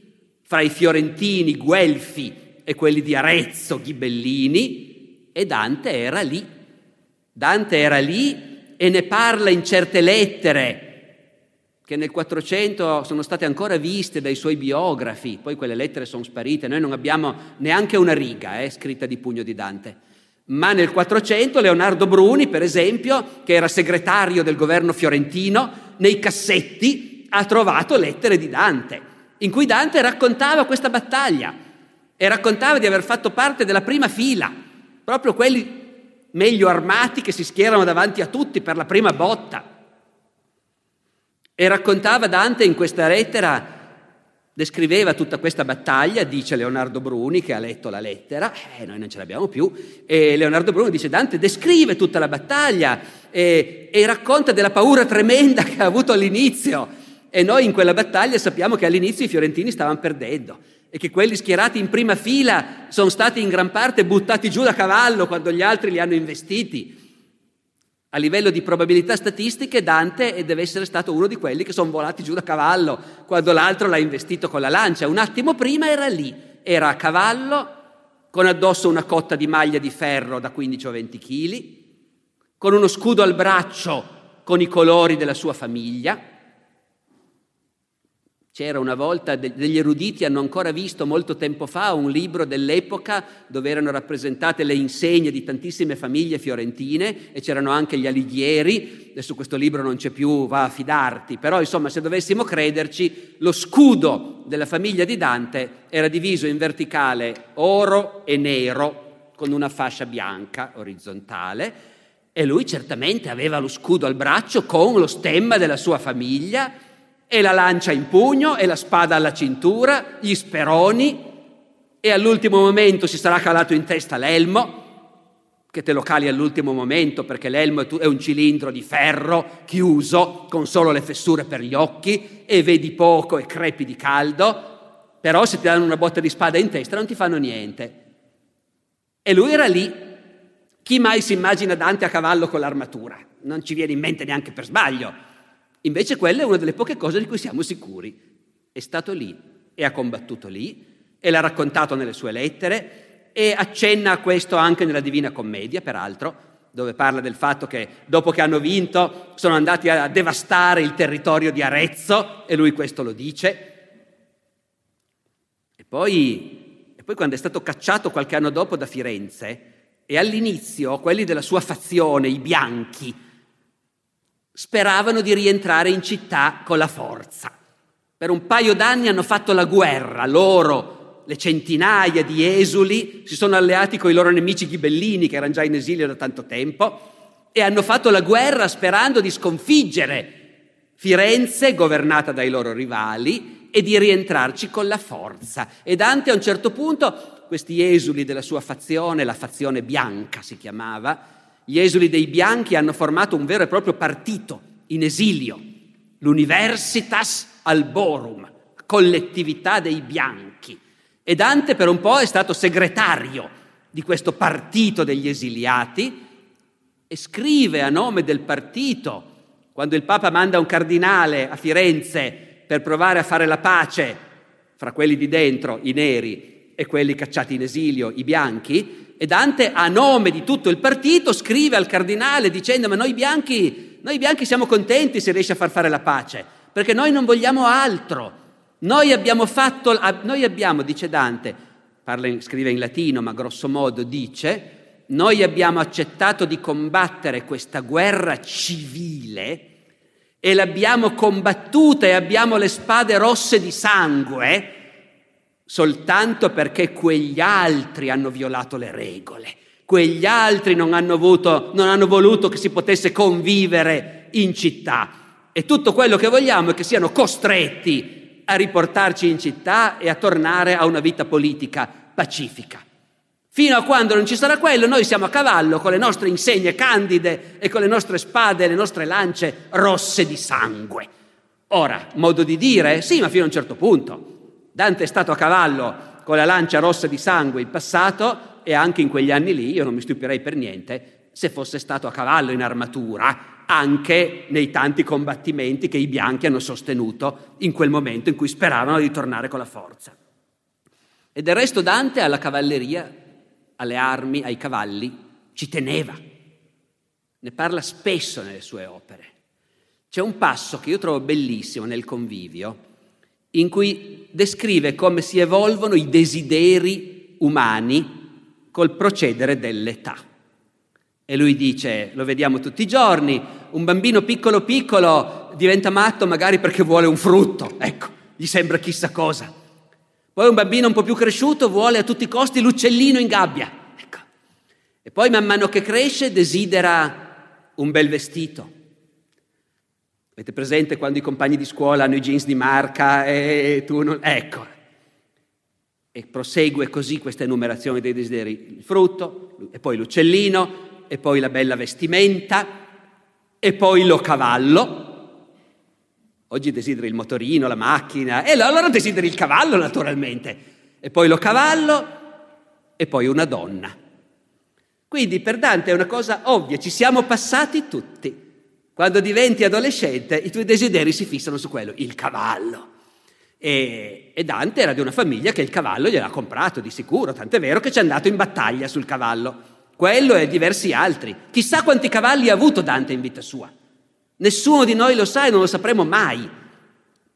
fra i fiorentini Guelfi e quelli di Arezzo Ghibellini, e Dante era lì. Dante era lì e ne parla in certe lettere che nel 400 sono state ancora viste dai suoi biografi, poi quelle lettere sono sparite, noi non abbiamo neanche una riga eh, scritta di pugno di Dante. Ma nel 400 Leonardo Bruni, per esempio, che era segretario del governo fiorentino, nei cassetti ha trovato lettere di Dante, in cui Dante raccontava questa battaglia e raccontava di aver fatto parte della prima fila, proprio quelli meglio armati che si schierano davanti a tutti per la prima botta. E raccontava Dante in questa lettera Descriveva tutta questa battaglia, dice Leonardo Bruni che ha letto la lettera, eh, noi non ce l'abbiamo più, e Leonardo Bruni dice Dante descrive tutta la battaglia e, e racconta della paura tremenda che ha avuto all'inizio e noi in quella battaglia sappiamo che all'inizio i fiorentini stavano perdendo e che quelli schierati in prima fila sono stati in gran parte buttati giù da cavallo quando gli altri li hanno investiti. A livello di probabilità statistiche Dante deve essere stato uno di quelli che sono volati giù da cavallo quando l'altro l'ha investito con la lancia. Un attimo prima era lì, era a cavallo, con addosso una cotta di maglia di ferro da 15 o 20 kg, con uno scudo al braccio con i colori della sua famiglia, c'era una volta, degli eruditi hanno ancora visto molto tempo fa un libro dell'epoca dove erano rappresentate le insegne di tantissime famiglie fiorentine e c'erano anche gli alighieri, adesso questo libro non c'è più, va a fidarti, però insomma se dovessimo crederci, lo scudo della famiglia di Dante era diviso in verticale oro e nero con una fascia bianca orizzontale e lui certamente aveva lo scudo al braccio con lo stemma della sua famiglia e la lancia in pugno e la spada alla cintura, gli speroni e all'ultimo momento si sarà calato in testa l'elmo, che te lo cali all'ultimo momento perché l'elmo è un cilindro di ferro chiuso con solo le fessure per gli occhi e vedi poco e crepi di caldo, però se ti danno una botta di spada in testa non ti fanno niente. E lui era lì. Chi mai si immagina Dante a cavallo con l'armatura? Non ci viene in mente neanche per sbaglio. Invece quella è una delle poche cose di cui siamo sicuri. È stato lì e ha combattuto lì e l'ha raccontato nelle sue lettere e accenna a questo anche nella Divina Commedia, peraltro, dove parla del fatto che dopo che hanno vinto sono andati a devastare il territorio di Arezzo e lui questo lo dice. E poi, e poi quando è stato cacciato qualche anno dopo da Firenze, e all'inizio quelli della sua fazione, i bianchi, speravano di rientrare in città con la forza. Per un paio d'anni hanno fatto la guerra, loro, le centinaia di esuli, si sono alleati con i loro nemici ghibellini che erano già in esilio da tanto tempo e hanno fatto la guerra sperando di sconfiggere Firenze, governata dai loro rivali, e di rientrarci con la forza. E Dante a un certo punto, questi esuli della sua fazione, la fazione bianca si chiamava, gli esuli dei bianchi hanno formato un vero e proprio partito in esilio, l'Universitas Alborum, collettività dei bianchi. E Dante per un po' è stato segretario di questo partito degli esiliati e scrive a nome del partito, quando il Papa manda un cardinale a Firenze per provare a fare la pace fra quelli di dentro, i neri, e quelli cacciati in esilio, i bianchi, e Dante a nome di tutto il partito scrive al cardinale dicendo ma noi bianchi, noi bianchi siamo contenti se riesce a far fare la pace, perché noi non vogliamo altro. Noi abbiamo fatto, noi abbiamo, dice Dante, parla, scrive in latino ma grosso modo dice, noi abbiamo accettato di combattere questa guerra civile e l'abbiamo combattuta e abbiamo le spade rosse di sangue soltanto perché quegli altri hanno violato le regole, quegli altri non hanno, avuto, non hanno voluto che si potesse convivere in città. E tutto quello che vogliamo è che siano costretti a riportarci in città e a tornare a una vita politica pacifica. Fino a quando non ci sarà quello, noi siamo a cavallo con le nostre insegne candide e con le nostre spade e le nostre lance rosse di sangue. Ora, modo di dire? Sì, ma fino a un certo punto. Dante è stato a cavallo con la lancia rossa di sangue in passato e anche in quegli anni lì, io non mi stupirei per niente, se fosse stato a cavallo in armatura, anche nei tanti combattimenti che i bianchi hanno sostenuto in quel momento in cui speravano di tornare con la forza. E del resto Dante alla cavalleria, alle armi, ai cavalli, ci teneva. Ne parla spesso nelle sue opere. c'è un passo che io trovo bellissimo nel convivio, in cui descrive come si evolvono i desideri umani col procedere dell'età. E lui dice, lo vediamo tutti i giorni, un bambino piccolo piccolo diventa matto magari perché vuole un frutto, ecco, gli sembra chissà cosa. Poi un bambino un po' più cresciuto vuole a tutti i costi l'uccellino in gabbia, ecco. E poi man mano che cresce desidera un bel vestito. Avete presente quando i compagni di scuola hanno i jeans di marca e tu non... Ecco. E prosegue così questa enumerazione dei desideri. Il frutto, e poi l'uccellino, e poi la bella vestimenta, e poi lo cavallo. Oggi desideri il motorino, la macchina, e allora desideri il cavallo naturalmente, e poi lo cavallo, e poi una donna. Quindi per Dante è una cosa ovvia, ci siamo passati tutti. Quando diventi adolescente i tuoi desideri si fissano su quello, il cavallo. E, e Dante era di una famiglia che il cavallo gliel'ha comprato di sicuro, tant'è vero che ci è andato in battaglia sul cavallo. Quello e diversi altri. Chissà quanti cavalli ha avuto Dante in vita sua. Nessuno di noi lo sa e non lo sapremo mai.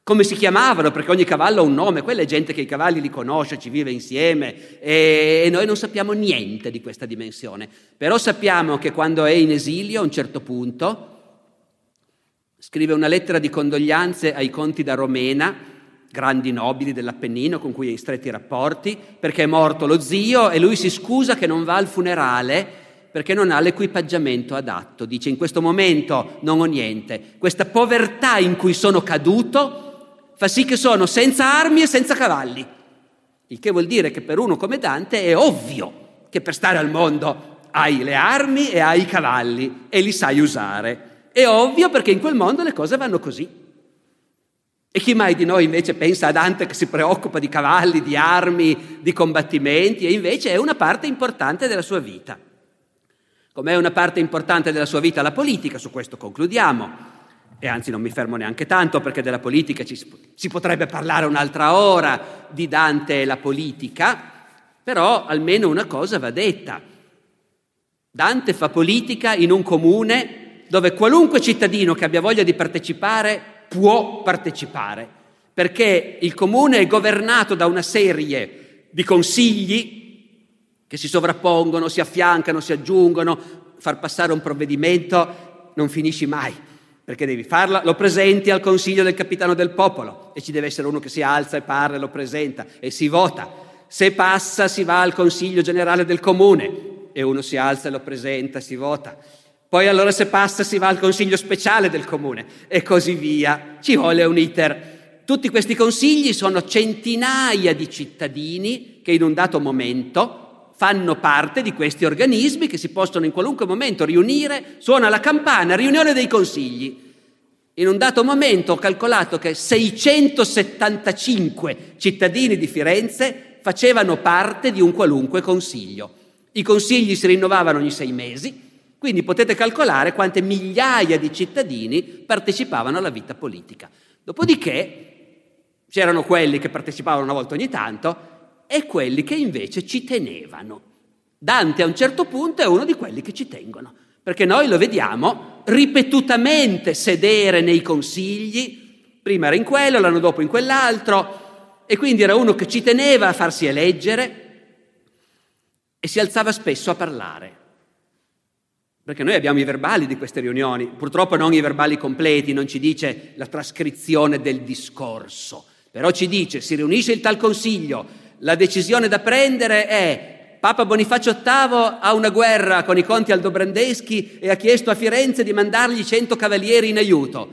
Come si chiamavano, perché ogni cavallo ha un nome, quella è gente che i cavalli li conosce, ci vive insieme e noi non sappiamo niente di questa dimensione. Però sappiamo che quando è in esilio, a un certo punto, scrive una lettera di condoglianze ai conti da Romena, grandi nobili dell'Appennino con cui ha in stretti rapporti, perché è morto lo zio e lui si scusa che non va al funerale perché non ha l'equipaggiamento adatto. Dice in questo momento non ho niente. Questa povertà in cui sono caduto fa sì che sono senza armi e senza cavalli. Il che vuol dire che per uno come Dante è ovvio che per stare al mondo hai le armi e hai i cavalli e li sai usare. È ovvio perché in quel mondo le cose vanno così. E chi mai di noi invece pensa a Dante che si preoccupa di cavalli, di armi, di combattimenti e invece è una parte importante della sua vita. Come è una parte importante della sua vita la politica, su questo concludiamo. E anzi non mi fermo neanche tanto perché della politica ci, si potrebbe parlare un'altra ora di Dante e la politica, però almeno una cosa va detta. Dante fa politica in un comune dove qualunque cittadino che abbia voglia di partecipare può partecipare, perché il comune è governato da una serie di consigli che si sovrappongono, si affiancano, si aggiungono, far passare un provvedimento non finisci mai, perché devi farla, lo presenti al consiglio del capitano del popolo e ci deve essere uno che si alza e parla, lo presenta e si vota. Se passa si va al consiglio generale del comune e uno si alza e lo presenta, si vota. Poi allora se passa si va al consiglio speciale del comune e così via. Ci vuole un iter. Tutti questi consigli sono centinaia di cittadini che in un dato momento fanno parte di questi organismi che si possono in qualunque momento riunire, suona la campana, riunione dei consigli. In un dato momento ho calcolato che 675 cittadini di Firenze facevano parte di un qualunque consiglio. I consigli si rinnovavano ogni sei mesi, quindi potete calcolare quante migliaia di cittadini partecipavano alla vita politica. Dopodiché c'erano quelli che partecipavano una volta ogni tanto e quelli che invece ci tenevano. Dante a un certo punto è uno di quelli che ci tengono, perché noi lo vediamo ripetutamente sedere nei consigli, prima era in quello, l'anno dopo in quell'altro, e quindi era uno che ci teneva a farsi eleggere e si alzava spesso a parlare. Perché noi abbiamo i verbali di queste riunioni, purtroppo non i verbali completi, non ci dice la trascrizione del discorso, però ci dice si riunisce il tal consiglio, la decisione da prendere è Papa Bonifacio VIII ha una guerra con i conti aldobrandeschi e ha chiesto a Firenze di mandargli cento cavalieri in aiuto.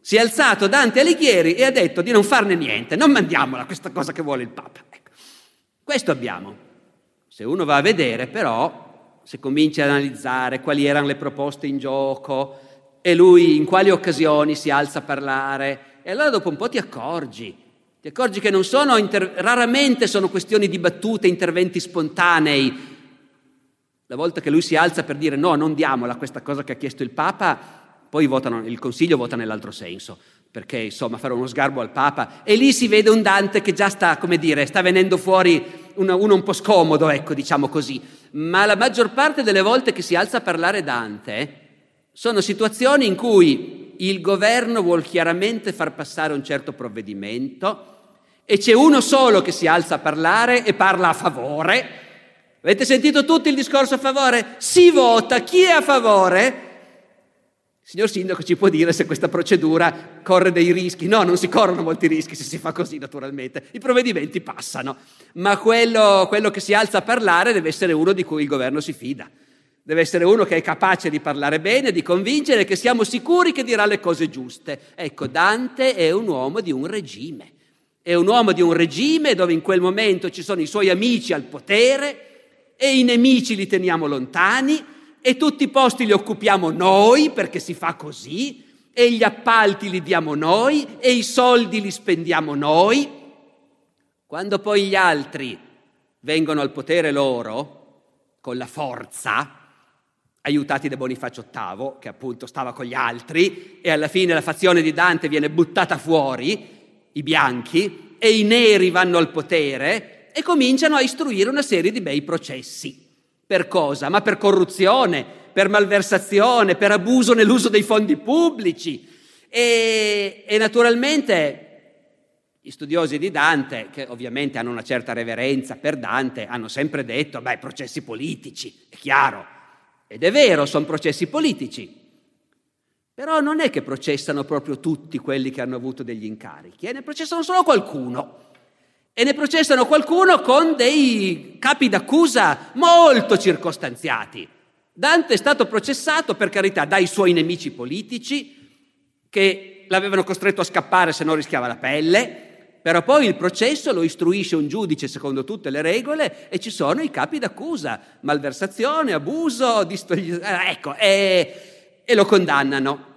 Si è alzato Dante Alighieri e ha detto di non farne niente, non mandiamola questa cosa che vuole il Papa. Ecco. Questo abbiamo. Se uno va a vedere però se cominci ad analizzare quali erano le proposte in gioco e lui in quali occasioni si alza a parlare, e allora dopo un po' ti accorgi, ti accorgi che non sono, inter- raramente sono questioni di battute, interventi spontanei. La volta che lui si alza per dire no, non diamola questa cosa che ha chiesto il Papa, poi votano, il Consiglio vota nell'altro senso perché insomma fare uno sgarbo al Papa e lì si vede un Dante che già sta, come dire, sta venendo fuori uno, uno un po' scomodo, ecco, diciamo così. Ma la maggior parte delle volte che si alza a parlare Dante sono situazioni in cui il governo vuol chiaramente far passare un certo provvedimento e c'è uno solo che si alza a parlare e parla a favore. Avete sentito tutti il discorso a favore? Si vota, chi è a favore? Signor Sindaco ci può dire se questa procedura corre dei rischi? No, non si corrono molti rischi se si fa così naturalmente, i provvedimenti passano, ma quello, quello che si alza a parlare deve essere uno di cui il governo si fida, deve essere uno che è capace di parlare bene, di convincere, che siamo sicuri che dirà le cose giuste. Ecco, Dante è un uomo di un regime, è un uomo di un regime dove in quel momento ci sono i suoi amici al potere e i nemici li teniamo lontani e tutti i posti li occupiamo noi perché si fa così e gli appalti li diamo noi e i soldi li spendiamo noi. Quando poi gli altri vengono al potere loro con la forza, aiutati da Bonifacio VIII, che appunto stava con gli altri, e alla fine la fazione di Dante viene buttata fuori, i bianchi, e i neri vanno al potere e cominciano a istruire una serie di bei processi. Per cosa? Ma per corruzione, per malversazione, per abuso nell'uso dei fondi pubblici. E, e naturalmente gli studiosi di Dante, che ovviamente hanno una certa reverenza per Dante, hanno sempre detto, beh, processi politici, è chiaro. Ed è vero, sono processi politici. Però non è che processano proprio tutti quelli che hanno avuto degli incarichi, eh? ne processano solo qualcuno e ne processano qualcuno con dei capi d'accusa molto circostanziati. Dante è stato processato, per carità, dai suoi nemici politici che l'avevano costretto a scappare se non rischiava la pelle, però poi il processo lo istruisce un giudice secondo tutte le regole e ci sono i capi d'accusa, malversazione, abuso, distogli- eh, ecco, e, e lo condannano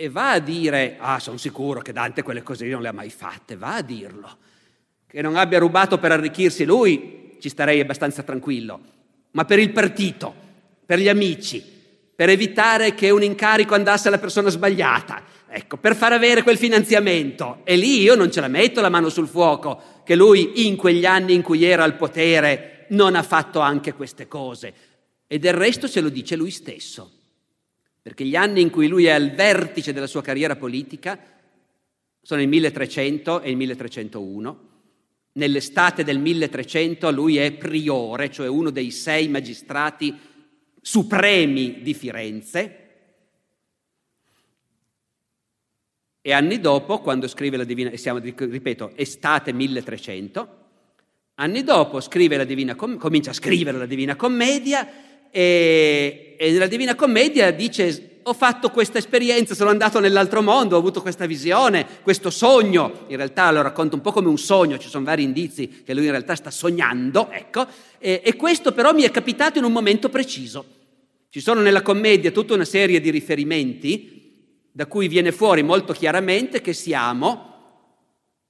e va a dire, ah sono sicuro che Dante quelle cose lì non le ha mai fatte, va a dirlo. Che non abbia rubato per arricchirsi lui, ci starei abbastanza tranquillo, ma per il partito, per gli amici, per evitare che un incarico andasse alla persona sbagliata, ecco, per far avere quel finanziamento. E lì io non ce la metto la mano sul fuoco, che lui in quegli anni in cui era al potere non ha fatto anche queste cose. E del resto ce lo dice lui stesso perché gli anni in cui lui è al vertice della sua carriera politica sono il 1300 e il 1301. Nell'estate del 1300 lui è priore, cioè uno dei sei magistrati supremi di Firenze. E anni dopo, quando scrive la Divina, siamo, ripeto, estate 1300, anni dopo scrive la Divina, comincia a scrivere la Divina Commedia e, e nella Divina Commedia dice ho fatto questa esperienza, sono andato nell'altro mondo, ho avuto questa visione, questo sogno. In realtà lo racconta un po' come un sogno, ci sono vari indizi che lui in realtà sta sognando, ecco. E, e questo però mi è capitato in un momento preciso. Ci sono nella commedia tutta una serie di riferimenti da cui viene fuori molto chiaramente che siamo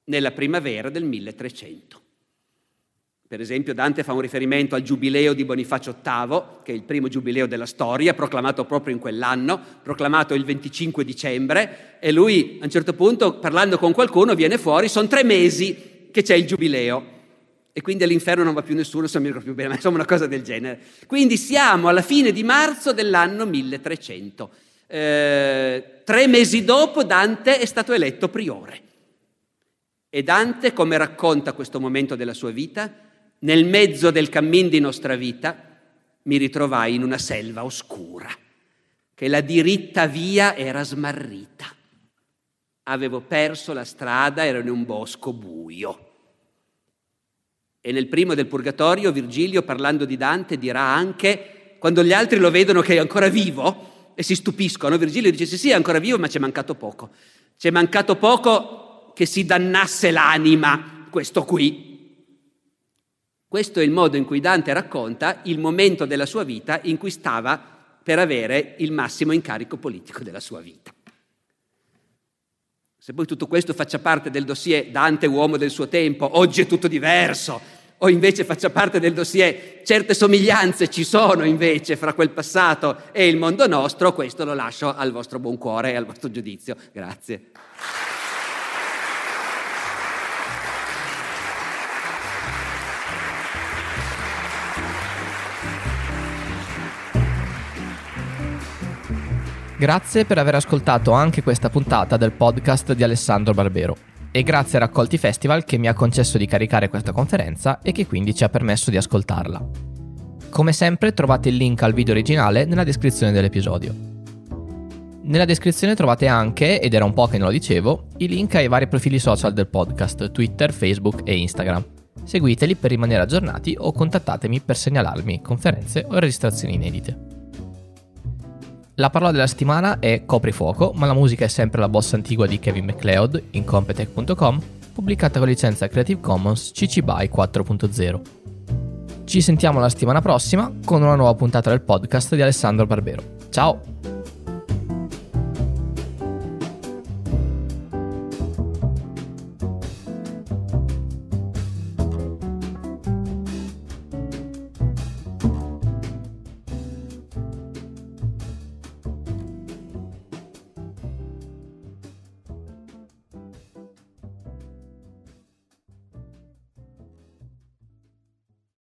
nella primavera del 1300. Per esempio Dante fa un riferimento al giubileo di Bonifacio VIII, che è il primo giubileo della storia, proclamato proprio in quell'anno, proclamato il 25 dicembre, e lui a un certo punto, parlando con qualcuno, viene fuori, sono tre mesi che c'è il giubileo. E quindi all'inferno non va più nessuno, se non mi ricordo più bene, ma insomma una cosa del genere. Quindi siamo alla fine di marzo dell'anno 1300. Eh, tre mesi dopo Dante è stato eletto priore. E Dante, come racconta questo momento della sua vita? Nel mezzo del cammin di nostra vita, mi ritrovai in una selva oscura, che la diritta via era smarrita. Avevo perso la strada, ero in un bosco buio. E nel primo del Purgatorio Virgilio, parlando di Dante, dirà anche, quando gli altri lo vedono che è ancora vivo e si stupiscono, Virgilio dice sì sì è ancora vivo ma ci è mancato poco. Ci è mancato poco che si dannasse l'anima, questo qui, questo è il modo in cui Dante racconta il momento della sua vita in cui stava per avere il massimo incarico politico della sua vita. Se poi tutto questo faccia parte del dossier Dante uomo del suo tempo, oggi è tutto diverso, o invece faccia parte del dossier certe somiglianze ci sono invece fra quel passato e il mondo nostro, questo lo lascio al vostro buon cuore e al vostro giudizio. Grazie. Grazie per aver ascoltato anche questa puntata del podcast di Alessandro Barbero e grazie a Raccolti Festival che mi ha concesso di caricare questa conferenza e che quindi ci ha permesso di ascoltarla. Come sempre trovate il link al video originale nella descrizione dell'episodio. Nella descrizione trovate anche, ed era un po' che non lo dicevo, i link ai vari profili social del podcast, Twitter, Facebook e Instagram. Seguiteli per rimanere aggiornati o contattatemi per segnalarmi conferenze o registrazioni inedite. La parola della settimana è Coprifuoco, ma la musica è sempre la bossa antigua di Kevin MacLeod in Competech.com, pubblicata con licenza Creative Commons CC BY 4.0. Ci sentiamo la settimana prossima con una nuova puntata del podcast di Alessandro Barbero. Ciao!